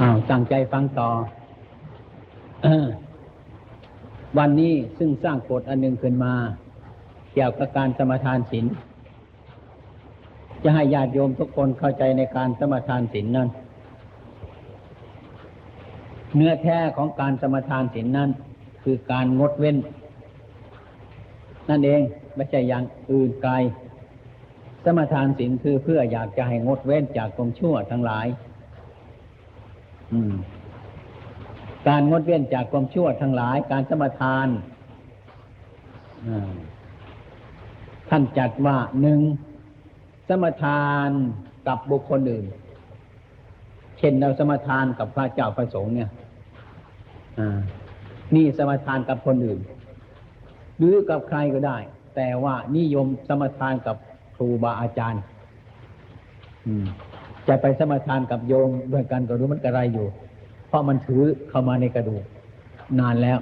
อ้าวตั้งใจฟังต่อวันนี้ซึ่งสร้างกฎอันหนึ่งขึ้นมา เกี่ยวกับการสมทานศีลจะให้ญาติโยมทุกคนเข้าใจในการสมทานศีลนั้น เนื้อแท้ของการสมทานศีลนั้น คือการงดเว้น นั่นเองไม่ใช่อย่างอื่นไกล สมทานศีลคือเพื่ออยากจะให้งดเว้นจากกรมชั่วทั้งหลาย การงดเว้นจากความชั่วทั้งหลาย การสมทานท่านจัดว่าหนึ่งสมทานกับบุคคลอื่น เช่นเราสมทานกับพระเจ้าพระสงฆ์เนี่ยนี่สมทานกับคนอื่น หรือกับใครก็ได้ แต่ว่านิยมสมทานกับครูบาอาจารย์ จะไปสมทานกับโยมด้วยกันก็รู้มันกระไรอยู่ เพราะมันถือเข้ามาในกระดูกนานแล้ว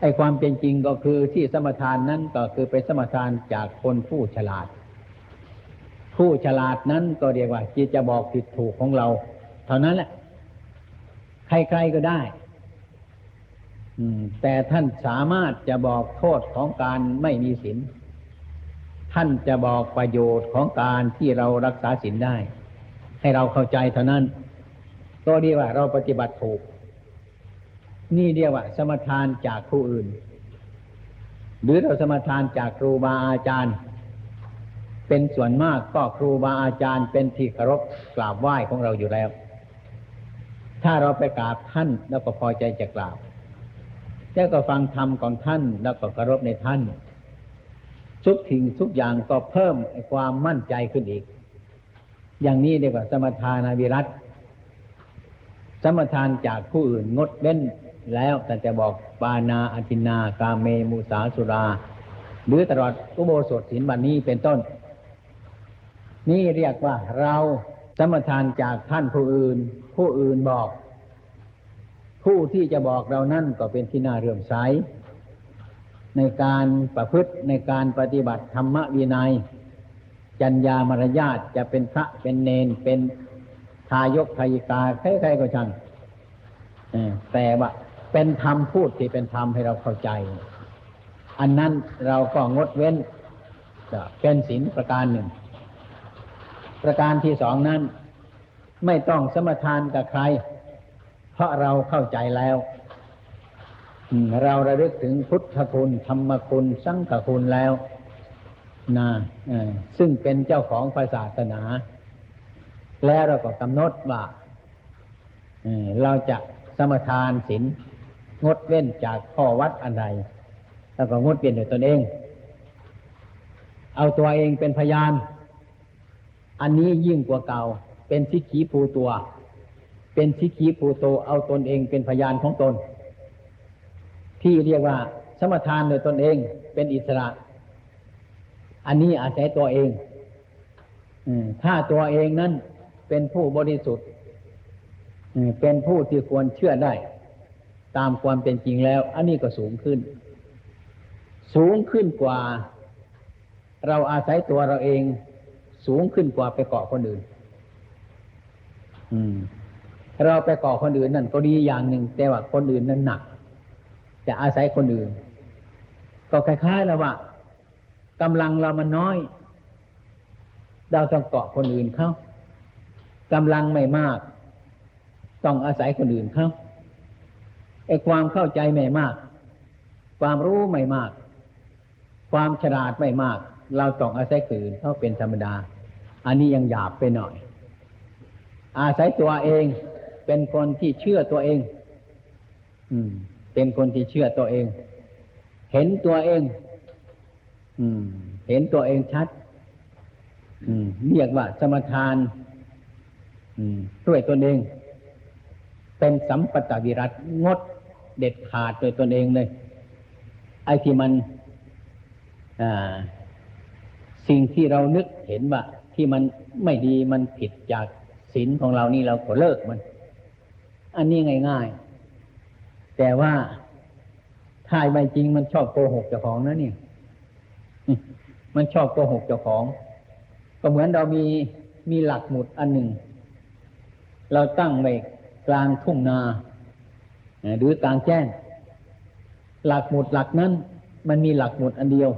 ไอ้ความเป็นจริงก็คือที่สมทานนั้นก็คือไปสมทานจากคนผู้ฉลาด ผู้ฉลาดนั้นก็เรียกว่าจิตจะบอกผิดถูกของเรา เท่านั้นแหละ ใครๆก็ได้แต่ท่านสามารถจะบอกโทษของการไม่มีศีลท่านจะบอกประโยชน์ของการที่เรารักษาศีลได้ ให้เราเข้าใจเท่านั้นก็เรียกว่าเราปฏิบัติถูก นี่เรียกว่า สมทานจากผู้อื่น หรือเราสมทานจากครูบาอาจารย์ เป็นส่วนมากก็ครูบาอาจารย์เป็นที่เคารพกราบไหว้ของเราอยู่แล้ว ถ้าเราไปกราบท่านแล้วก็พอใจจะกราบแล้วก็ฟังธรรมของท่านแล้วก็เคารพในท่านทุกทิ้งทุกอย่างก็เพิ่มความมั่นใจขึ้นอีก อย่างนี้เรียกว่าสมทานาวิรัตสมทานจากผู้อื่นงดเว้นแล้วแต่จะบอกปานาอธินากาเมมุสาสุรา หรือตลอดอุโบสถศีลบันนี้เป็นต้น นี่เรียกว่าเราสมทานจากท่านผู้อื่น ผู้อื่นบอก ผู้ที่จะบอกเรานั่นก็เป็นที่น่าเรื่มใสในการประพฤติในการปฏิบัติธรรมวินัย จัญญามารยาทจะเป็นพระเป็นเนนเป็นทายกทายิกาใครๆก็ช่างแต่ว่าเป็นธรรมพูดที่เป็นธรรมให้เราเข้าใจ อันนั้นเราก็งดเว้นจะเป็นศีลประการหนึ่ง ประการที่สองนั้น ไม่ต้องสมทานกับใคร เพราะเราเข้าใจแล้วเราระลึกถึงพุทธคุณธรรมคุณ สังฆคุณแล้ว นะซึ่งเป็นเจ้าของศาสนา แล้วเราก็กำหนดว่าเราจะสมทานศีลงดเว้นจากข้อวัดอันใดแล้วก็งดเว้นโดยตนเอง เอาตัวเองเป็นพยาน อันนี้ยิ่งกว่าเก่า เป็นสิขีภูตัว เป็นทิกีปูโตเอาตนเองเป็นพยานของตน ที่เรียกว่าสมทานโดยตนเองเป็นอิสระ อันนี้อาศัยตัวเองถ้าตัวเองนั้นเป็นผู้บริสุทธิ์เป็นผู้ที่ควรเชื่อได้ ตามความเป็นจริงแล้ว อันนี้ก็สูงขึ้น สูงขึ้นกว่า เราอาศัยตัวเราเอง สูงขึ้นกว่าไปเกาะคนอื่นเราไปเก่อคนอื่นนั่นก็ดีอย่างหนึ่ง แต่ว่าคนอื่นนั้นหนัก จะอาศัยคนอื่น ก็คล้ายๆแล้วว่า กำลังเรามันน้อย เราต้องเกาะคนอื่นเขากำลังไม่มาก ต้องอาศัยคนอื่นเขาไอ้ความเข้าใจไม่มาก ความรู้ไม่มาก ความฉลาดไม่มาก เราต้องอาศัยคนอื่นเขาเป็นธรรมดา อันนี้ยังหยาบไปหน่อย อาศัยตัวเองเป็นคนที่เชื่อตัวเอง อืม เป็นคนที่เชื่อตัวเอง เห็นตัวเอง เห็นตัวเองชัดเรียกว่าสมทานด้วยตนเอง เป็นสัมปตวิรัตงดเด็ดขาดโดยตนเองเลย ไอ้ที่มันสิ่งที่เรานึกเห็นว่าที่มันไม่ดีมันผิดจากศีลของเรานี่เราก็เลิกมัน อันนี้ง่าย ๆ แต่ว่าถ้าไม่จริงมันชอบโกหกเจ้าของนะเนี่ย มันชอบโกหกเจ้าของ ก็เหมือนเรามีมีหลักหมุดอันหนึ่ง เราตั้งไว้กลางทุ่งนาหรือกลางแจ้ง หลักหมุดหลักนั้น มันมีหลักหมุดอันเดียว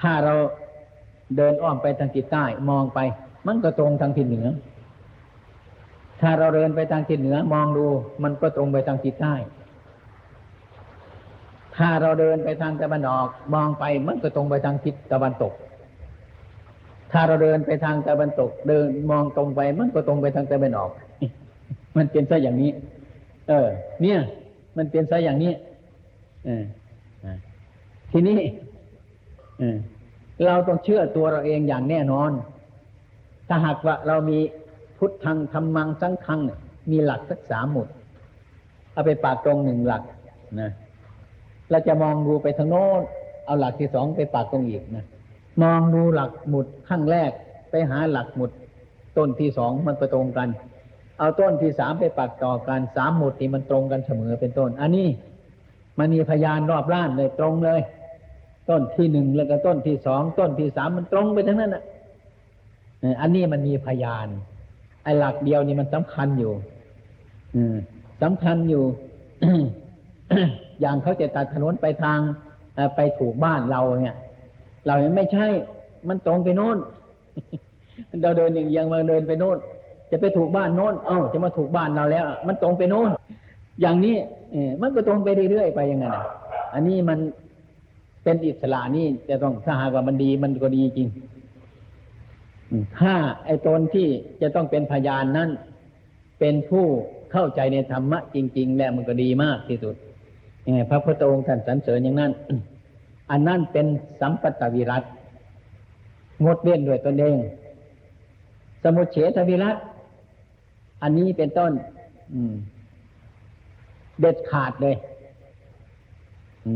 ถ้าเราเดินอ้อมไปทางทิศใต้มองไป มันก็ตรงทางทิศเหนือ ถ้าเราเดินไปทางทิศเหนือ มองดู มันก็ตรงไปทางทิศใต้ ถ้าเราเดินไปทางตะวันออก มองไปมันก็ตรงไปทางทิศตะวันตก ถ้าเราเดินไปทางตะวันตก เดินมองตรงไป มันก็ตรงไปทางตะวันออก มันเป็นซะอย่างนี้ เออ เนี่ย มันเป็นซะอย่างนี้ เอออ่าทีนี้เออเราต้องเชื่อตัวเราเองอย่างแน่นอน ถ้าหากว่าเรามีพุทธังธรรมังสังฆังมีหลักสักสามหมุด เอาไปปากตรงหนึ่งหลักนะ เราจะมองดูไปทางโน้นเอาหลักที่สองไปปากตรงอีกนะมองดูหลักหมุดข้างแรกไปหาหลักหมุด ต้นที่สองมันไปตรงกัน เอาต้นที่สามไปปักต่อกันสามหมุดนี่มันตรงกันเสมอเป็นต้น อันนี้มันมีพยานรอบล้านเลยตรงเลย ต้นที่หนึ่งแล้วก็ต้นที่สองต้นที่สามมันตรงไปทั้งนั้นอะอันนี้มันมีพยานไอ้หลักเดียวนี่มันสำคัญอยู่ อืมสำคัญอยู่ อย่างเขาจะตัดถนนไปทางไปถูกบ้านเราเนี่ย เราเนี่ยไม่ใช่มันตรงไปโน่นเราเดินอย่างยังมาเดินไปโน่นจะไปถูกบ้านโน้นเอ้าจะมาถูกบ้านเราแล้ว มันตรงไปโน้นอย่างนี้เอมันก็ตรงไปเรื่อยๆไปอย่างนั้นอันนี้มันเป็นอิสระนี่จะต้องถ้าหากว่ามันดีมันก็ดีจริงถ้าไอ้ตนที่จะต้องเป็นพยานนั้น เป็นผู้เข้าใจในธรรมะจริง ๆ แล้วมันก็ดีมากที่สุด ยังไงพระพุทธองค์ท่านสรรเสริญอย่างนั้น อันนั้นเป็นสัมปตวิรัตงดเว้นด้วยตนเอง สมุเฉทวิรัตอันนี้เป็นต้นเด็ดขาดเลยอ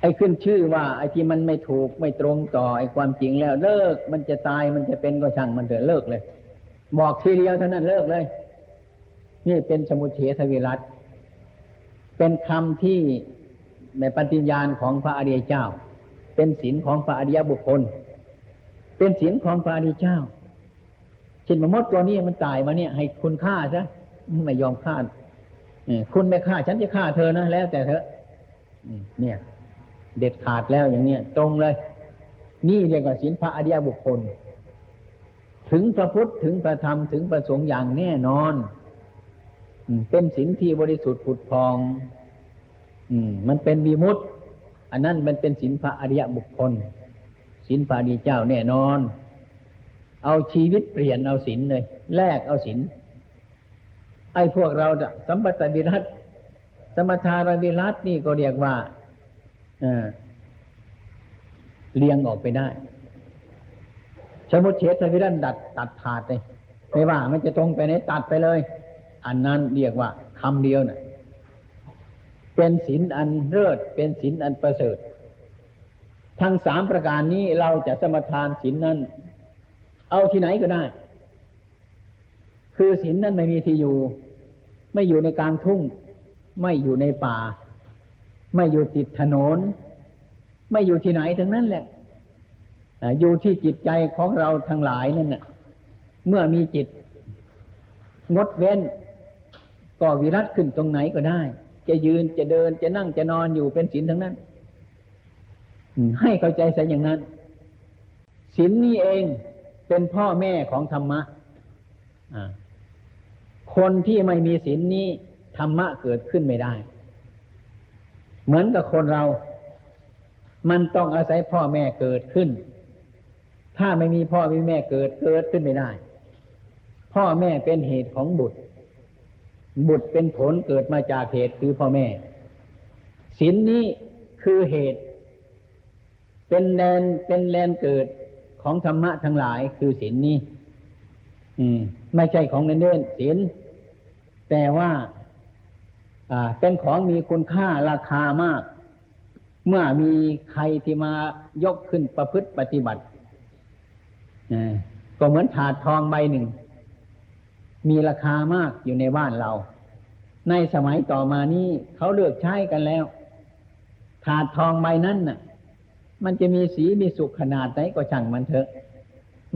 ไอ้ขึ้นชื่อว่า ไอ้ที่มันไม่ถูกไม่ตรงต่อไอ้ความจริงแล้ว เลิกมันจะตายมันจะเป็นก็ช่างมันเถอะเลิกเลย บอกทีเดียวเท่านั้นเลิกเลย นี่เป็นสมุเฉทวิรัต เป็นคำที่ในปฏิญญาณของพระอริยเจ้า เป็นศีลของพระอริยบุคคล เป็นศีลของพระอริยเจ้าเช่นมมดตัวนี้มันตายมาเนี่ย ให้คุณฆ่าซะไม่ยอมฆ่าคุณไม่ฆ่าฉันจะฆ่าเธอนะแล้วแต่เธอเนี่ย เด็ดขาดแล้วอย่างเนี้ยตรงเลย นี่เรียกว่าศีลพระอริยบุคคล ถึงพระพุทธถึงพระธรรมถึงพระสงฆ์อย่างแน่นอน เป็นศีลที่บริสุทธิ์ผุดพอง อืม มันเป็นวีมุตอันนั้นมันเป็นศีลพระอริยบุคคลศีลพระอริยเจ้าแน่นอน เอาชีวิตเปลี่ยนเอาศีลเลย แลกเอาศีลไอ้พวกเราจะสัมปตวิรัตสมทารวิรัตนี่ก็เรียกว่าเลี้ยงออกไปได้สมุเฉทวิรัตดัดตัดขาดเลยไม่ว่า มันจะตรงไปไหนตัดไปเลย อันนั้นเรียกว่าคำเดียวน่ะเป็นศีลอันเลิศเป็นศีลอันประเสริฐ ทั้งสามประการนี้เราจะสมทานศีลนั้น เอาที่ไหนก็ได้ คือศีลนั้นไม่มีที่อยู่ ไม่อยู่ในกลางทุ่ง ไม่อยู่ในป่า ไม่อยู่ติดถนน ไม่อยู่ที่ไหนทั้งนั้นแหละอ่าอยู่ที่จิตใจของเราทั้งหลายนั่นน่ะ เมื่อมีจิตงดเว้น ก็วิรัตขึ้นตรงไหนก็ได้ จะยืนจะเดินจะนั่งจะนอนอยู่เป็นศีลทั้งนั้นให้เข้าใจซะอย่างนั้นศีลนี้เองเป็นพ่อแม่ของธรรมะคนที่ไม่มีศีลนี้ธรรมะเกิดขึ้นไม่ได้ เหมือนกับคนเรา มันต้องอาศัยพ่อแม่เกิดขึ้น ถ้าไม่มีพ่อไม่มีแม่เกิดเกิดขึ้นไม่ได้ พ่อแม่เป็นเหตุของบุตร บุตรเป็นผลเกิดมาจากเหตุคือพ่อแม่ศีลนนี้คือเหตุ เป็นแลนเป็นแลนเกิดของธรรมะทั้งหลายคือศีลนนี้ อืม ไม่ใช่ของเล่นเล่นศีลแต่ว่าอ่าเป็นของมีคุณค่าราคามาก เมื่อมีใครที่มายกขึ้นประพฤติปฏิบัติก็เหมือนถาดทองใบหนึ่ง มีราคามากอยู่ในบ้านเรา ในสมัยต่อมานี้เขาเลือกใช้กันแล้ว ถาดทองใบนั้นน่ะ มันจะมีสีมีสุขขนาดไหนก็ช่างมันเถอะ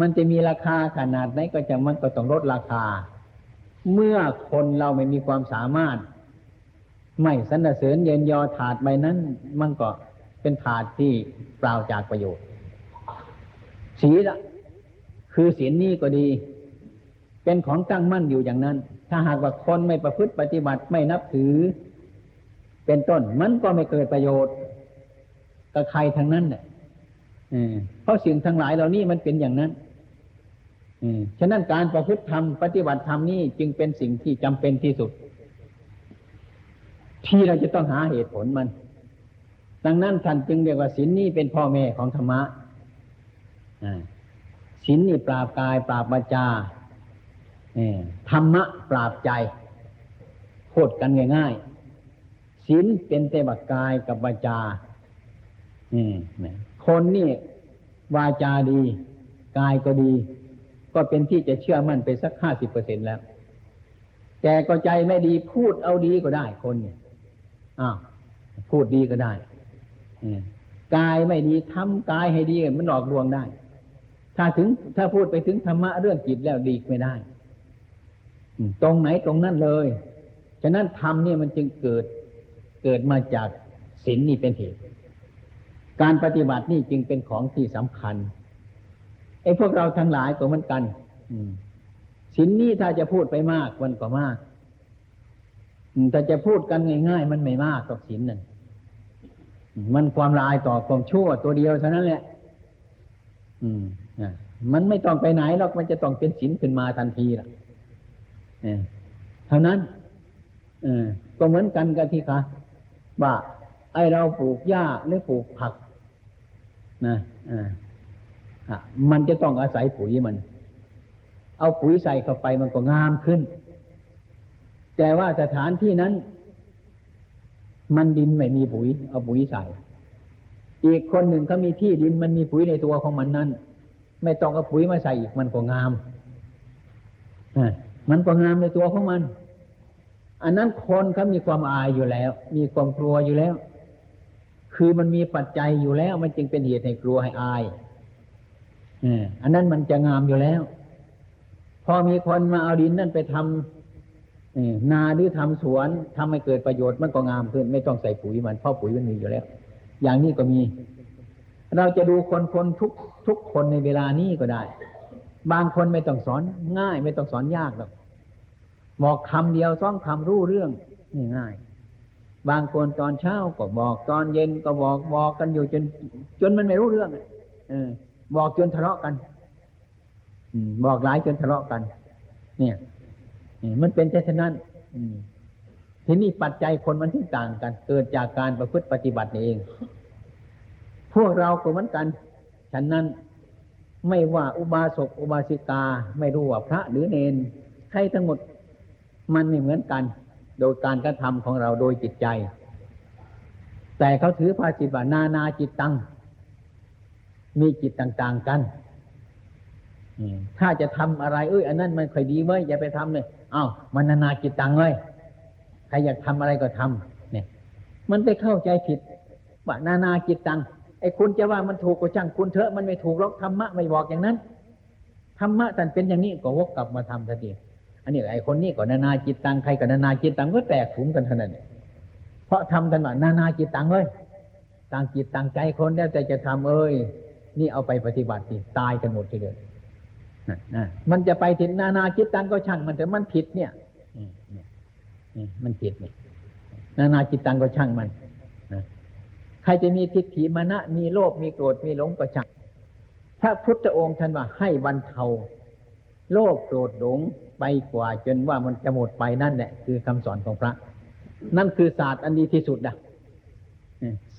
มันจะมีราคาขนาดไหนก็จะมันก็ต้องลดราคา เมื่อคนเราไม่มีความสามารถ ไม่สรรเสริญเยินยอถาดใบนั้น มันก็เป็นถาดที่เปล่าจากประโยชน์ศีละคือศีลนี้ก็ดี เป็นของตั้งมั่นอยู่อย่างนั้น ถ้าหากว่าคนไม่ประพฤติปฏิบัติไม่นับถือ เป็นต้นมันก็ไม่เกิดประโยชน์กับใครทั้งนั้นเนี่ยเพราะสิ่งทั้งหลายเหล่านี้มันเป็นอย่างนั้นฉะนั้นการประพฤติธรรมปฏิบัติธรรมนี่จึงเป็นสิ่งที่จำเป็นที่สุด ที่เราจะต้องหาเหตุผลมัน ดังนั้นท่านจึงเรียกว่าศีลนี้เป็นพ่อแม่ของธรรมะศีลนี่ปราบกายปราบวาจา ธรรมะปราบใจพูดกันง่ายๆศีลเป็นเตบกกายกับวาจาคนนี่วาจาดี กายก็ดี ก็เป็นที่จะเชื่อมั่นไปสักห้าสิบเปอร์เซ็นแล้ว แต่ก็ใจไม่ดีพูดเอาดีก็ได้คนเนี่ยอ้าวพูดดีก็ได้กายไม่ดีทำกายให้ดีมันหลอกลวงได้ ถ้าถึงถ้าพูดไปถึงธรรมะเรื่องจิตแล้วดีไม่ได้ ตรงไหนตรงนั้นเลย ฉะนั้นธรรมเนี่ยมันจึงเกิดเกิดมาจากศีลนี่เป็นเหตุ การปฏิบัตินี่จึงเป็นของที่สำคัญไอ้พวกเราทั้งหลายก็เหมือนกันศีลนี้ถ้าจะพูดไปมากมันก็มากแต่จะพูดกันง่าย ๆ มันไม่มากต่อศีลนั่นมันความลายต่อความชั่วตัวเดียวเท่านั้นแหละ อืมมันไม่ต้องไปไหนหรอกมันจะต้องเป็นศีลขึ้นมาทันทีล่ะ เท่านั้นก็เหมือนกันกับที่ค่ะว่าไอเราปลูกหญ้าหรือปลูกผักนะมันจะต้องอาศัยปุ๋ยมัน เอาปุ๋ยใส่เข้าไปมันก็งามขึ้น แต่ว่าสถานที่นั้น มันดินไม่มีปุ๋ย เอาปุ๋ยใส่ อีกคนหนึ่งเขามีที่ดินมันมีปุ๋ยในตัวของมันนั้น ไม่ต้องเอาปุ๋ยมาใส่อีกมันก็งาม มันก็งามในตัวของมัน อันนั้นคนเขามีความอายอยู่แล้ว มีความกลัวอยู่แล้ว คือมันมีปัจจัยอยู่แล้ว มันจึงเป็นเหตุให้กลัวให้อายอันนั้นมันจะงามอยู่แล้ว พอมีคนมาเอาดินนั่นไปทำนาหรือทำสวนทำให้เกิดประโยชน์มันก็งามขึ้น ไม่ต้องใส่ปุ๋ยมันเพราะปุ๋ยมันมีอยู่แล้ว อย่างนี้ก็มี เราจะดูคนคนทุกทุกคนในเวลานี้ก็ได้ บางคนไม่ต้องสอนง่าย ไม่ต้องสอนยากหรอกบอกคำเดียวสองคำรู้เรื่องง่ายบางคนตอนเช้าก็บอกตอนเย็นก็บอกบอกกันอยู่จน จนมันไม่รู้เรื่องเออ บอกจนทะเลาะกันบอกหลายจนทะเลาะกัน เนี่ยมันเป็นเช่นนั้นทีนี้ปัจจัยคนมันที่ต่างกัน เกิดจากการประพฤติปฏิบัติเอง พวกเราก็เหมือนกัน ฉะนั้น ไม่ว่าอุบาสกอุบาสิกา ไม่รู้ว่าพระหรือเนนใครทั้งหมดมันไม่เหมือนกัน โดยการกระทำของเราโดยจิตใจ แต่เขาถือภาษิตว่านานาจิตตัง มีจิตต่างๆกันถ้าจะทำอะไรเอ้ยอันนั้นมันค่อยดีเว้ยอย่าไปทำเลยอ้าวมันนานาจิตตังเลยใครอยากทำอะไรก็ทำเนี่ย มันไปเข้าใจผิดว่านานาจิตตัง อ้คุณจะว่ามันถูกก็ช่างคุณเถอะมันไม่ถูกหรอกธรรมะไม่บอกอย่างนั้นธรรมะท่านเป็นอย่างนี้ก็วกกลับมาทำทันทีอันนี้ไอ้คนนี้ก็นานาจิตตังใครก็นานาจิตตังก็แตกขุมกันเท่านั้นเพราะทำกันว่านานาจิตตังเลยต่างจิตต่างใจคนแล้วแต่จะทำเอ้ย นี่เอาไปปฏิบัติสิตายกันหมดทีเดียวมันจะไปถึงนานาจิตตังก็ช่างมันแต่มันผิดเนี่ยมันผิดเนี่ยนานาจิตตังก็ช่างมัน ใครจะมีทิฏฐิมานะมีโลภมีโกรธมีหลงก็ช่างพระพุทธองค์ท่านว่าให้บรรเทาโลภโกรธหลงไปกว่าจนว่ามันจะหมดไปนั่นแหละคือคำสอนของพระ นั่นคือศาสตร์อันดีที่สุดนะ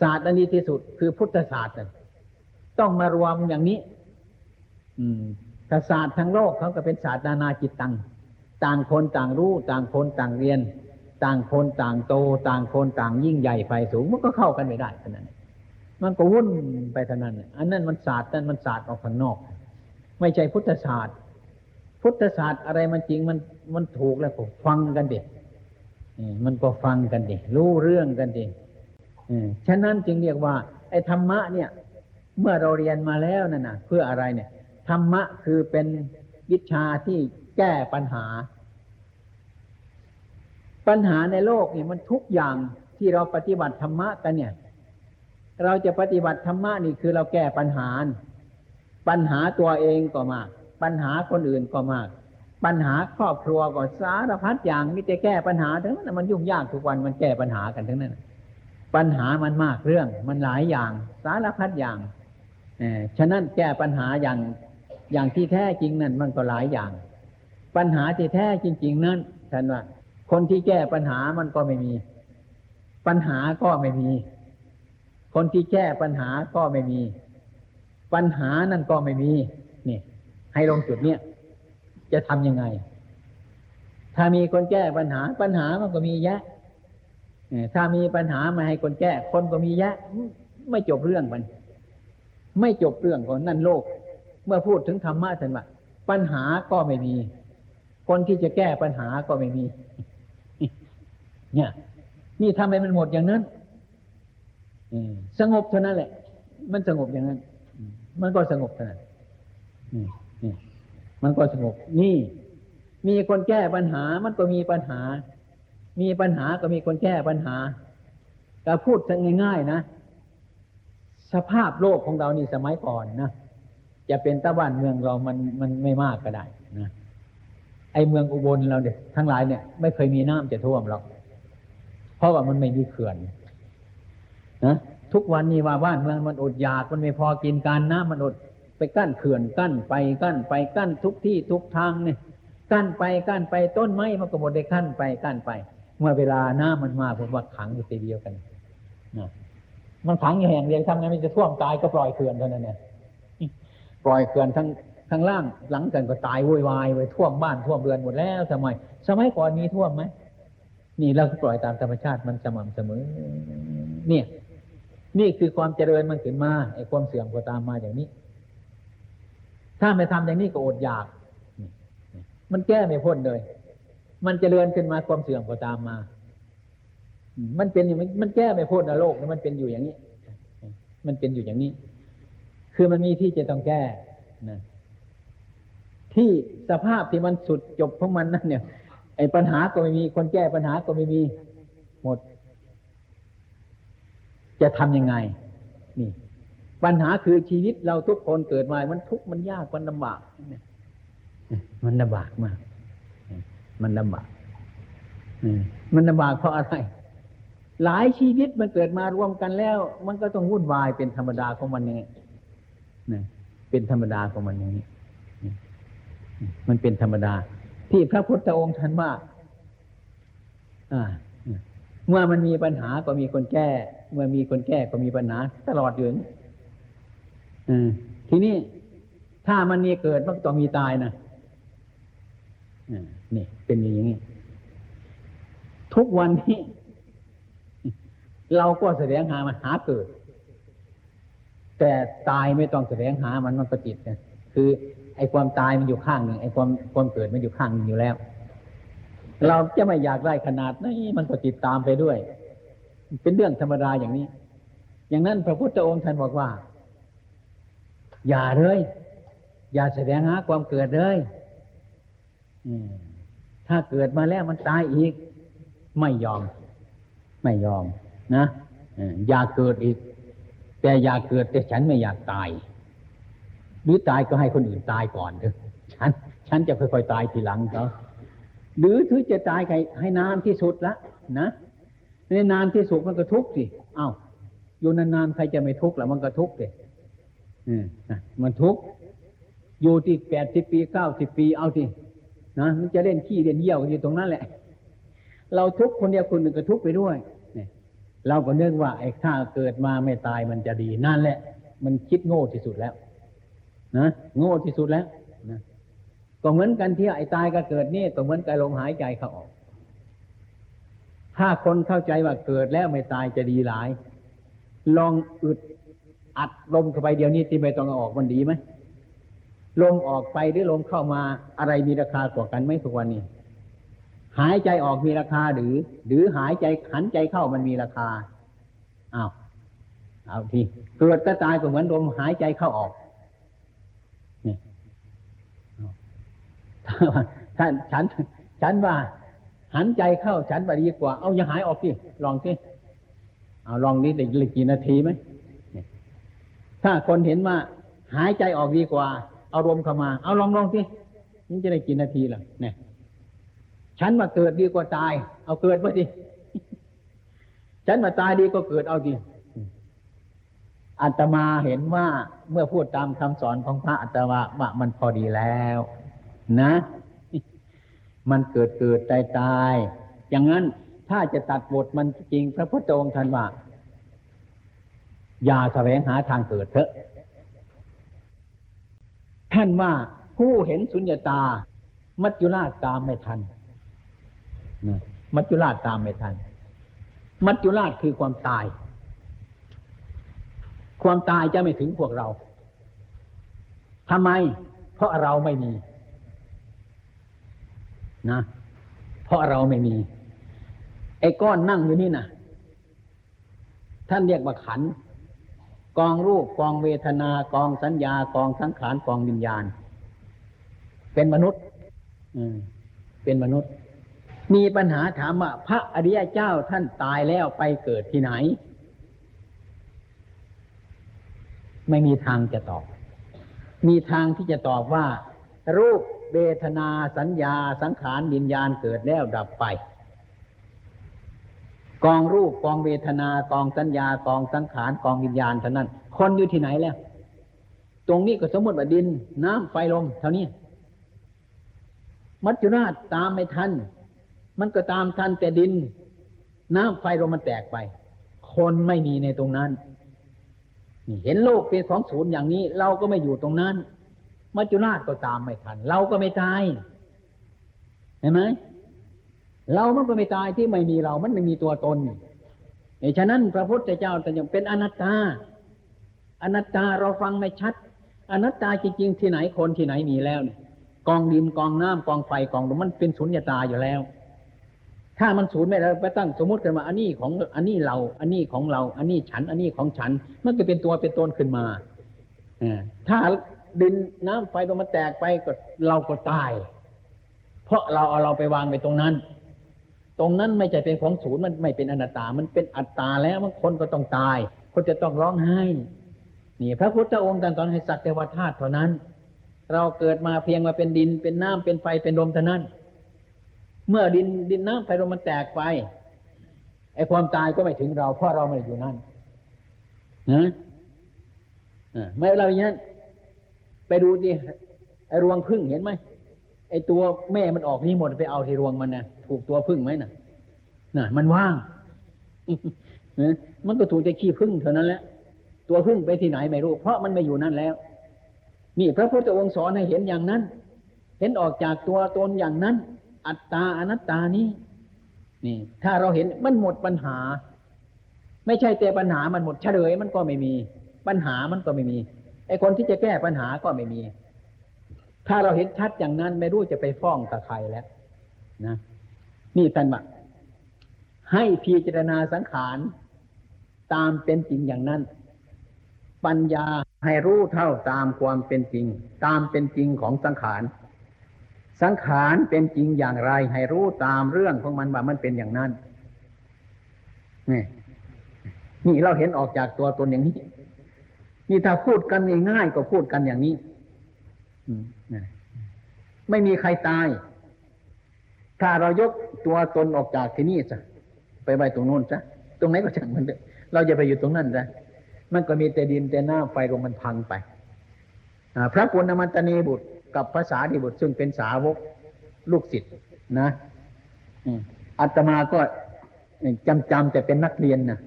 ศาสตร์อันดีที่สุดคือพุทธศาสตร์ต้องมารวมอย่างนี้ อืมถ้าศาสตร์ทั้งโลกเขาก็เป็นศาสตร์นานาจิตตัง ต่างคนต่างรู้ต่างคนต่างเรียน ต่างคนต่างโต ต่างคนต่างยิ่งใหญ่ไฟสูงมันก็เข้ากันไม่ได้เท่านั้นมันก็วุ่นไปเท่านั้นอันนั้นมันศาสตร์นั่นมันศาสตร์ออกข้างนอก ไม่ใช่พุทธศาสตร์ พุทธศาสตร์อะไรมันจริงมันมันถูกแล้วก็ฟังกันดิมันก็ฟังกันดิรู้เรื่องกันดิฉะนั้นจึงเรียกว่า ไอ้ธรรมะเนี่ย เมื่อเราเรียนมาแล้วนั่นนะเพื่ออะไรเนี่ย ธรรมะคือเป็นวิชาที่แก้ปัญหา ปัญหาในโลกเนี่ยมันทุกอย่างที่เราปฏิบัติธรรมะกันเนี่ย เราจะปฏิบัติธรรมะนี่คือเราแก้ปัญหา ปัญหาตัวเองก็มาก ปัญหาคนอื่นก็มาก ปัญหาครอบครัวก็สารพัดอย่างมีแต่แก้ปัญหาทั้งนั้นมันยุ่งยากทุกวันมันแก้ปัญหากันทั้งนั้นปัญหามันมากเรื่องมันหลายอย่าง สารพัดอย่างเออฉะนั้นแก้ปัญหาอย่างอย่างที่แท้จริงนั่นมันก็หลายอย่าง ปัญหาที่แท้จริง ๆ นั่นท่านว่า คนที่แก้ปัญหามันก็ไม่มี ปัญหาก็ไม่มี คนที่แก้ปัญหาก็ไม่มี ปัญหานั่นก็ไม่มีนี่ให้ลงจุดเนี้ยจะทำยังไง ถ้ามีคนแก้ปัญหา ปัญหามันก็มีแยะเอ่อถ้ามีปัญหามาให้คนแก้ คนก็มีแยะ ไม่จบเรื่องมัน ไม่จบเรื่องของนั่นโลก เมื่อพูดถึงธรรมะท่านว่าปัญหาก็ไม่มี คนที่จะแก้ปัญหาก็ไม่มี เนี่ย นี่ทำให้มันหมดอย่างนั้นสงบเท่านั้นแหละ มันสงบอย่างนั้น มันก็สงบเท่านั้นมันก็สงบ นี่ มีคนแก้ปัญหา มันก็มีปัญหา มีปัญหาก็มีคนแก้ปัญหาแต่พูดง่ายๆนะสภาพโลกของเรานี่สมัยก่อนนะจะเป็นตะวันเมืองเรามันมันไม่มากก็ได้นะไอเมืองอุบลเราเนี่ยทั้งหลายเนี่ย ไม่เคยมีน้ำจะท่วมหรอก ราะว่ามันไม่มีเขื่อนนะทุกวันนี้ว่าบ้านเมืองมันอดอยากมันไม่พอกินการน้ำมันอดไปกั้นเขื่อนกั้นไปกั้นไปกั้นทุกที่ทุกทางเนี่ยกั้นไปกั้นไปต้นไม้มันก็หมดได้กั้นไปกั้นไป เมื่อเวลาน้ำมันมาผมว่าขังอยู่ทีเดียวกันนะมันขังอยู่แห่งเดียวทำไงมันจะท่วมตายก็ปล่อยเขื่อนเท่านั้นเนี่ยปล่อยเขื่อนทั้งทั้งล่างหลังกันก็ตายวุ่นวายไปท่วมบ้านท่วมเรือนหมดแล้วสมัยสมัยก่อนมีท่วมไหม นี่เราปล่อยตามธรรมชาติมันสม่ำเสมอ เนี่ย นี่คือความเจริญมันขึ้นมาไอ้ความเสื่อมก็ตามมาอย่างนี้ ถ้าไม่ทำอย่างนี้ก็อดอยาก มันแก้ไม่พ้นเลย มันเจริญขึ้นมาความเสื่อมก็ตามมา มันเป็นอย่างมันแก้ไม่พ้นนะโลกมันเป็นอยู่อย่างนี้ มันเป็นอยู่อย่างนี้ คือมันมีที่จะต้องแก้นะที่สภาพที่มันสุดจบของมันนั่นเนี่ย ไอ้ปัญหาก็ไม่มี คนแก้ปัญหาก็ไม่มี หมด จะทำยังไง นี่ ปัญหาคือชีวิตเราทุกคนเกิดมา มันทุกข์มันยากมันลำบาก มันลำบากมาก มันลำบากมันลำบากเพราะอะไร หลายชีวิตมันเกิดมารวมกันแล้ว มันก็ต้องวุ่นวายเป็นธรรมดาของมันองนี้นะเป็นธรรมดาของมันอย่างนี้มันเป็นธรรมดา ที่พระพุทธองค์ท่านว่าเมื่อมันมีปัญหาก็มีคนแก้ เมื่อมีคนแก้ก็มีปัญหาตลอดอยู่ทีนี้ถ้ามันมีเกิดมันต้องมีตายนะนี่เป็นอย่างนี้ ทุกวันนี้ เราก็แสดงหามันหาเกิด แต่ตายไม่ต้องแสดงหามันมันก็ติดนะคือ ไอ้ความตายมันอยู่ข้างหนึ่งไอ้ความความเกิดมันอยู่ข้างหนึ่งอยู่แล้ว เราจะไม่อยากได้ขนาดนี้มันก็ติดตามไปด้วย เป็นเรื่องธรรมดาอย่างนี้ อย่างนั้นพระพุทธองค์ท่านบอกว่า อย่าเลย อย่าแสดงหาความเกิดเลยถ้าเกิดมาแล้วมันตายอีก ไม่ยอม ไม่ยอม นะอย่าเกิดอีก แต่อย่าเกิดแต่ฉันไม่อยากตาย หรือตายก็ให้คนอื่นตายก่อนเถอะฉัน ฉันจะค่อยๆตายทีหลังเขาหรือถือจะตายให้ให้นานที่สุดละนะในนานที่สุดมันก็ทุกข์สิเอ้าอยู่นานๆใครจะไม่ทุกข์ล่ะมันก็ทุกข์เลยมันทุกข์อยู่ที่แปดสิบปีเก้าสิบปีเอาที่นะมันจะเล่นขี้เล่นเยี่ยวอยู่ตรงนั้นแหละ เราทุกคนเดียวคนหนึ่งก็ทุกไปด้วยเนี่ยเราก็นึกว่าไอ้ถ้าเกิดมาไม่ตายมันจะดีนั่นแหละ มันคิดโง่ที่สุดแล้ว นะโง่ที่สุดแล้วนะก็เหมือนกันที่ไอ้ตายก็เกิดนี่ก็เหมือนกับลมหายใจเขาออก ถ้าคนเข้าใจว่าเกิดแล้วไม่ตายจะดีหลาย ลองอึดอัดลมเข้าไปเดี๋ยวนี้ที่ไม่ต้องออกมันดีไหมลมออกไปหรือลมเข้ามาอะไรมีราคากว่ากันไหมทุกวันนี้ หายใจออกมีราคาหรือ หรือหายใจหันใจเข้ามันมีราคาอ้าวเอาทีเกิดก็ตายก็เหมือนลมหายใจเข้าออก นี่ถ้าฉัน ฉันว่า หันใจเข้าฉันไปดีกว่า เอาอย่าหายออกสิลองสิเอาลองนี้ได้กี่นาทีไหมถ้าคนเห็นว่า หายใจออกดีกว่า เอาลมเข้ามา เอาลองลองสินี่จะได้กี่นาทีล่ะเนี่ยฉันมาเกิดดีกว่าตาย เอาเกิดมาสิฉันมาตายดีก็เกิดเอาดิอัตมาเห็นว่าเมื่อพูดตามคำสอนของพระอัตมาว่ามันพอดีแล้ว นะ มันเกิดเกิดตายตาย อย่างนั้นถ้าจะตัดบทมันจริงพระพุทธองค์ท่านว่า อย่าแสวงหาทางเกิดเถอะ ท่านว่าผู้เห็นสุญญตา มัจจุราชตามไม่ทันมัจจุราชตามไม่ทัน มัจจุราชคือความตาย ความตายจะไม่ถึงพวกเราทำไม เพราะเราไม่มี นะ เพราะเราไม่มี ไอ้ก้อนนั่งอยู่นี่นะท่านเรียกว่าขัน กองรูปกองเวทนากองสัญญากองสังขารกองวิญญาณ เป็นมนุษย์อืมเป็นมนุษย์ มีปัญหาถามว่าพระอริยเจ้าท่านตายแล้วไปเกิดที่ไหน ไม่มีทางจะตอบ มีทางที่จะตอบว่า รูป เวทนาสัญญาสังขารวิญญาณเกิดแล้วดับไป กองรูปกองเวทนากองสัญญากองสังขารกองวิญญาณเท่านั้น คนอยู่ที่ไหนแล้ว ตรงนี้ก็สมมติว่าดิน น้ำไฟลมเท่านี้ มัจจุราชตามไม่ทัน มันก็ตามทันแต่ดิน น้ำไฟลมมันแตกไป คนไม่มีในตรงนั้นเห็นโลกเป็นของศูนย์อย่างนี้ เราก็ไม่อยู่ตรงนั้น มัจจุราชก็ตามไม่ทัน เราก็ไม่ตาย เห็นไหมเรามันก็ไม่ตายที่ไม่มีเรา มันไม่มีตัวตนเฉะนั้นพระพุทธเจ้าแต่ยังเป็นอนัตตา อนัตตาเราฟังไม่ชัด อนัตตาจริงๆที่ไหนคนที่ไหนมีแล้วเนี่ยกองดินกองน้ำกองไฟกองลมมันเป็นสุญญตาอยู่แล้ว ถ้ามันศูนย์ไม่แล้วไปตั้งสมมติกันมาอันนี้ของอันนี้เรา อันนี้ของเรา อันนี้ฉัน อันนี้ของฉัน มันก็เป็นตัวเป็นตนขึ้นมาถ้า ดินน้ำไฟลมมันแตกไปก็เราก็ตาย เพราะเราเอาเราไปวางไปตรงนั้น ตรงนั้นไม่ใช่เป็นของศูนย์มันไม่เป็นอนัตตา มันเป็นอัตตาแล้วมันคนก็ต้องตาย คนจะต้องร้องไห้ นี่ พระพุทธองค์ตรัสให้สักแต่ว่าธาตุเท่านั้น เราเกิดมาเพียงมาเป็นดินเป็นน้ำเป็นไฟเป็นลมเท่านั้น เมื่อดินดินน้ำไฟลมมันแตกไปไอ้ความตายก็ไม่ถึงเราเพราะเราไม่อยู่นั่นนะไม่เราอย่างนั้น ไปดูดิไอรวงพึ่งเห็นไหมไอตัวแม่มันออกนี่หมดไปเอาที่รวงมันนะถูกตัวพึ่งไหมนะน่ะ มันว่างมันก็ถูกจะขี้พึ่งเท่านั้นแหละตัวพึ่งไปที่ไหนไม่รู้ เพราะมันไม่อยู่นั่นแล้ว นี่พระพุทธองค์สอนให้เห็นอย่างนั้น เห็นออกจากตัวตนอย่างนั้น อัตตาอนัตตานี้นี่ ถ้าเราเห็นมันหมดปัญหา ไม่ใช่แต่ปัญหามันหมดเฉลยมันก็ไม่มี ปัญหามันก็ไม่มี ไอ้คนที่จะแก้ปัญหาก็ไม่มี ถ้าเราเห็นชัดอย่างนั้นไม่รู้จะไปฟ้องกับใครแล้วนะนี่ท่านบอกให้พิจารณาสังขารตามเป็นจริงอย่างนั้น ปัญญาให้รู้เท่าตามความเป็นจริง ตามเป็นจริงของสังขาร สังขารเป็นจริงอย่างไร ให้รู้ตามเรื่องของมันว่ามันเป็นอย่างนั้น นี่นี่เราเห็นออกจากตัวตนอย่างนี้ นี่ถ้าพูดกันง่ายๆก็พูดกันอย่างนี้ไม่มีใครตาย ถ้าเรายกตัวตนออกจากที่นี่ซะไปไว้ตรงโน้นซะตรงไหนก็ช่างมันเถอะเราจะไปอยู่ตรงนั้นซะมันก็มีแต่ดินแต่หน้ำไฟลมมันพังไปพระปุณณมันตนีบุตรกับภาษาดีบุตรซึ่งเป็นสาวกลูกศิษย์นะอัตมาก็จำจำแต่เป็นนักเรียนนะ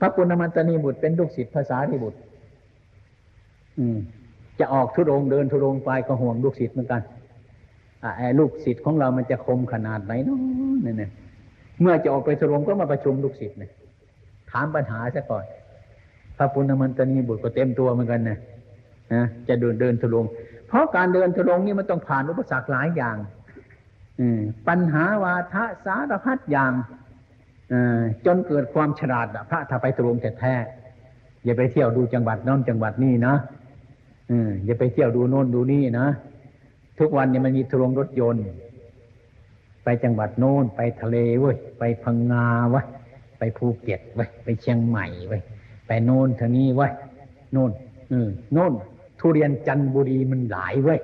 พระปุณณมันตนีบุตรเป็นลูกศิษย์ภาษาที่บุตรจะออกทุรงเดินทุรงไปก็ห่วงลูกศิษย์เหมือนกันไอ้ลูกศิษย์ของเรามันจะคมขนาดไหนเนาะเนี่ยเมื่อจะออกไปทุรงก็มาประชุมลูกศิษย์เนี่ยถามปัญหาซะก่อน พระปุณณมันตนีบุตรก็เต็มตัวเหมือนกันนะนะจะเดินเดินทุรงเพราะการเดินทุรงนี่มันต้องผ่านอุปสรรคหลายอย่าง อืปัญหาวาทะสารพัดอย่าง จนเกิดความฉลาดพระถ้าไปตรงแต่แท้อย่าไปเที่ยวดูจังหวัดน้นจังหวัดนี่นะอย่าไปเที่ยวดูโน่นดูนี่นะทุกวันเนี่ยมันมีทรวงรถยนต์ ไปจังหวัดโน้นไปทะเลเว้ยไปพังงาเว้ยไปภูเก็ตเว้ยไปเชียงใหม่เว้ยไปโน่นทางนี้เว้ยโน่นอืโน่นทุเรียนจันทบุรีมันหลายเว้ย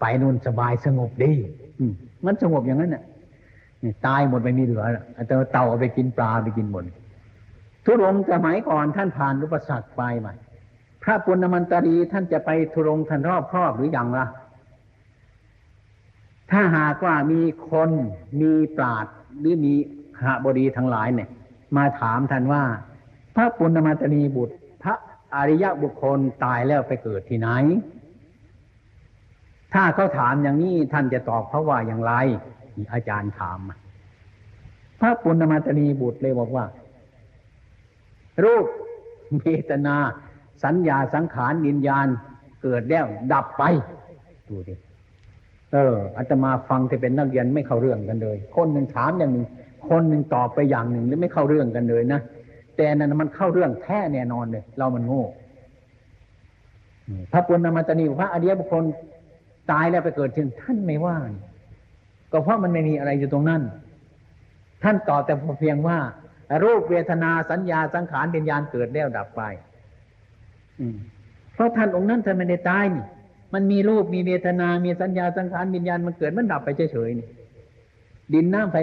ไปโน่นสบายสงบดีอืมันสงบอย่างนั้นน่ะ ตายหมดไม่มีเหลือแล้วแต่เต่าเอาไปกินปลาไปกินหมดทุรงสมัยก่อนท่านผ่านอุปสรรคไปใหม่ พระปุณณมันตรีท่านจะไปทุรงท่านรอบครอบหรืออยังล่ะ ถ้าหากว่ามีคนมีปราดหรือมีขบดีทั้งหลายเนี่ย มาถามท่านว่า พระปุณณมันตรีบุตร พระอริยบุคคลตายแล้วไปเกิดที่ไหน ถ้าเขาถามอย่างนี้ท่านจะตอบเขาว่าอย่างไร อาจารย์ถาม พระปุณณมันตรีบุตรเลยบอกว่า รูปเมตนา สัญญาสังขารวิญญาณเกิดแล้วดับไป ดูดิเอออาตมาฟังที่เป็นนักเรียนไม่เข้าเรื่องกันเลย คนหนึ่งถามอย่างหนึ่งคนหนึ่งตอบไปอย่างหนึ่งหรือไม่เข้าเรื่องกันเลยนะแต่นั้นมันเข้าเรื่องแท้แน่นอนเลย เรามันโง่พระปุณณมัตนีพระอริยบุคคลตายแล้วไปเกิดถึงท่านไม่ว่า ก็เพราะมันไม่มีอะไรอยู่ตรงนั้น ท่านตอบแต่เพียงว่า รูปเวทนาสัญญาสังขารวิญญาณเกิดแล้วดับไป อืมเพราะท่านองค์นั้นท่านไม่ได้ตายนี่มันมีรูปมีเวทนา มีสัญญาสังขารวิญญาณมันเกิดมันดับไปเฉยๆนี่ ดินน้ำไฟ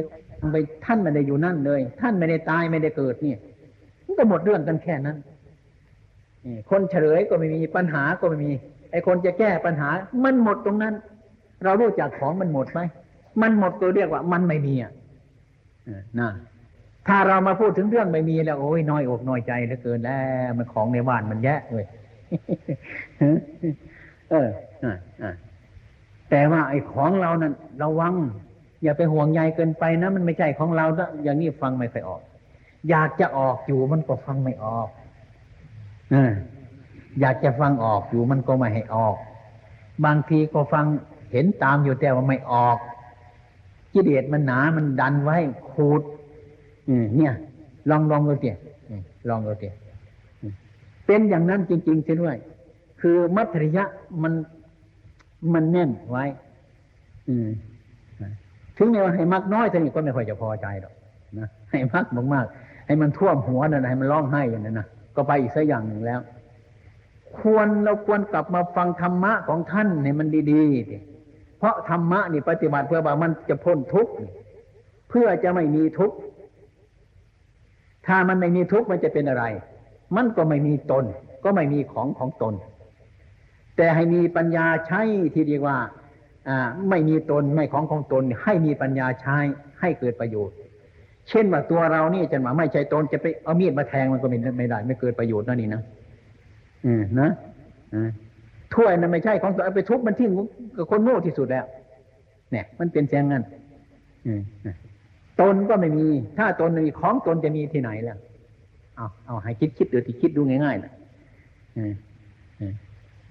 ไปท่านไม่ได้อยู่นั่นเลย ท่านไม่ได้ตายไม่ได้เกิดเนี่ยมันก็หมดเรื่องกันแค่นั้นคนเฉลยก็ไม่มีปัญหาก็ไม่มี ไอ้คนจะแก้ปัญหา มันหมดตรงนั้น เรารู้จักของมันหมดไหม มันหมดตัวเรียกว่ามันไม่มีอะนะถ้าเรามาพูดถึงเรื่องไม่มีแล้วโอ้ยน้อยอกน้อยใจเหลือเกินแล้วมันของในบ้านมันแย่เลยเออแต่ว่าไอ้ของเรานั้นระวัง อย่าไปห่วงใยเกินไปนะมันไม่ใช่ของเราอย่างนี้ฟังไม่ค่อยออก อยากจะออกอยู่มันก็ฟังไม่ออกอยากจะฟังออกอยู่มันก็ไม่ให้ออก บางทีก็ฟังเห็นตามอยู่แต่ว่าไม่ออก กิเลสมันหนา มันดันไว้ขูดเนี่ย ลองลองดูเตียลองดูเตียเป็นอย่างนั้นจริงๆเสียด้วย คือมัธริยะมันมันแน่นไว้ อืมถึงแม้ว่าให้มักน้อยเท่านี้ก็ไม่ค่อยจะพอใจหรอกนะให้มักมากๆให้มันท่วมหัวนั่นให้มันร้องไห้อย่างนั้นนะก็ไปอีกสักอย่างหนึ่งแล้ว ควรเราควรกลับมาฟังธรรมะของท่านให้มันดีๆ เพราะธรรมะนี่ปฏิบัติเพื่อว่ามันจะพ้นทุกข์เพื่อจะไม่มีทุกข์ถ้ามันไม่มีทุกข์มันจะเป็นอะไร มันก็ไม่มีตน ก็ไม่มีของของตน แต่ให้มีปัญญาใช้ที่ดียว่าไม่มีตนไม่ของของตน ให้มีปัญญาใช้ให้เกิดประโยชน์ เช่นว่าตัวเรานี่จะมาไม่ใช่ตนจะไปเอามีดมาแทงมันก็ไม่ได้ ไม่เกิดประโยชน์นั่นนี่นะอืมนะ ถ้วยนั้นไม่ใช่ของตัวเอาไปทุบมันทิ้งกับคนโง่ที่สุดแล้ว เนี่ย มันเป็นเสียงงั้นตนก็ไม่มี ถ้าตนมีของตนจะมีที่ไหนล้วเอาเอาให้คิดคิดดูที่คิดดูง่ายๆนะ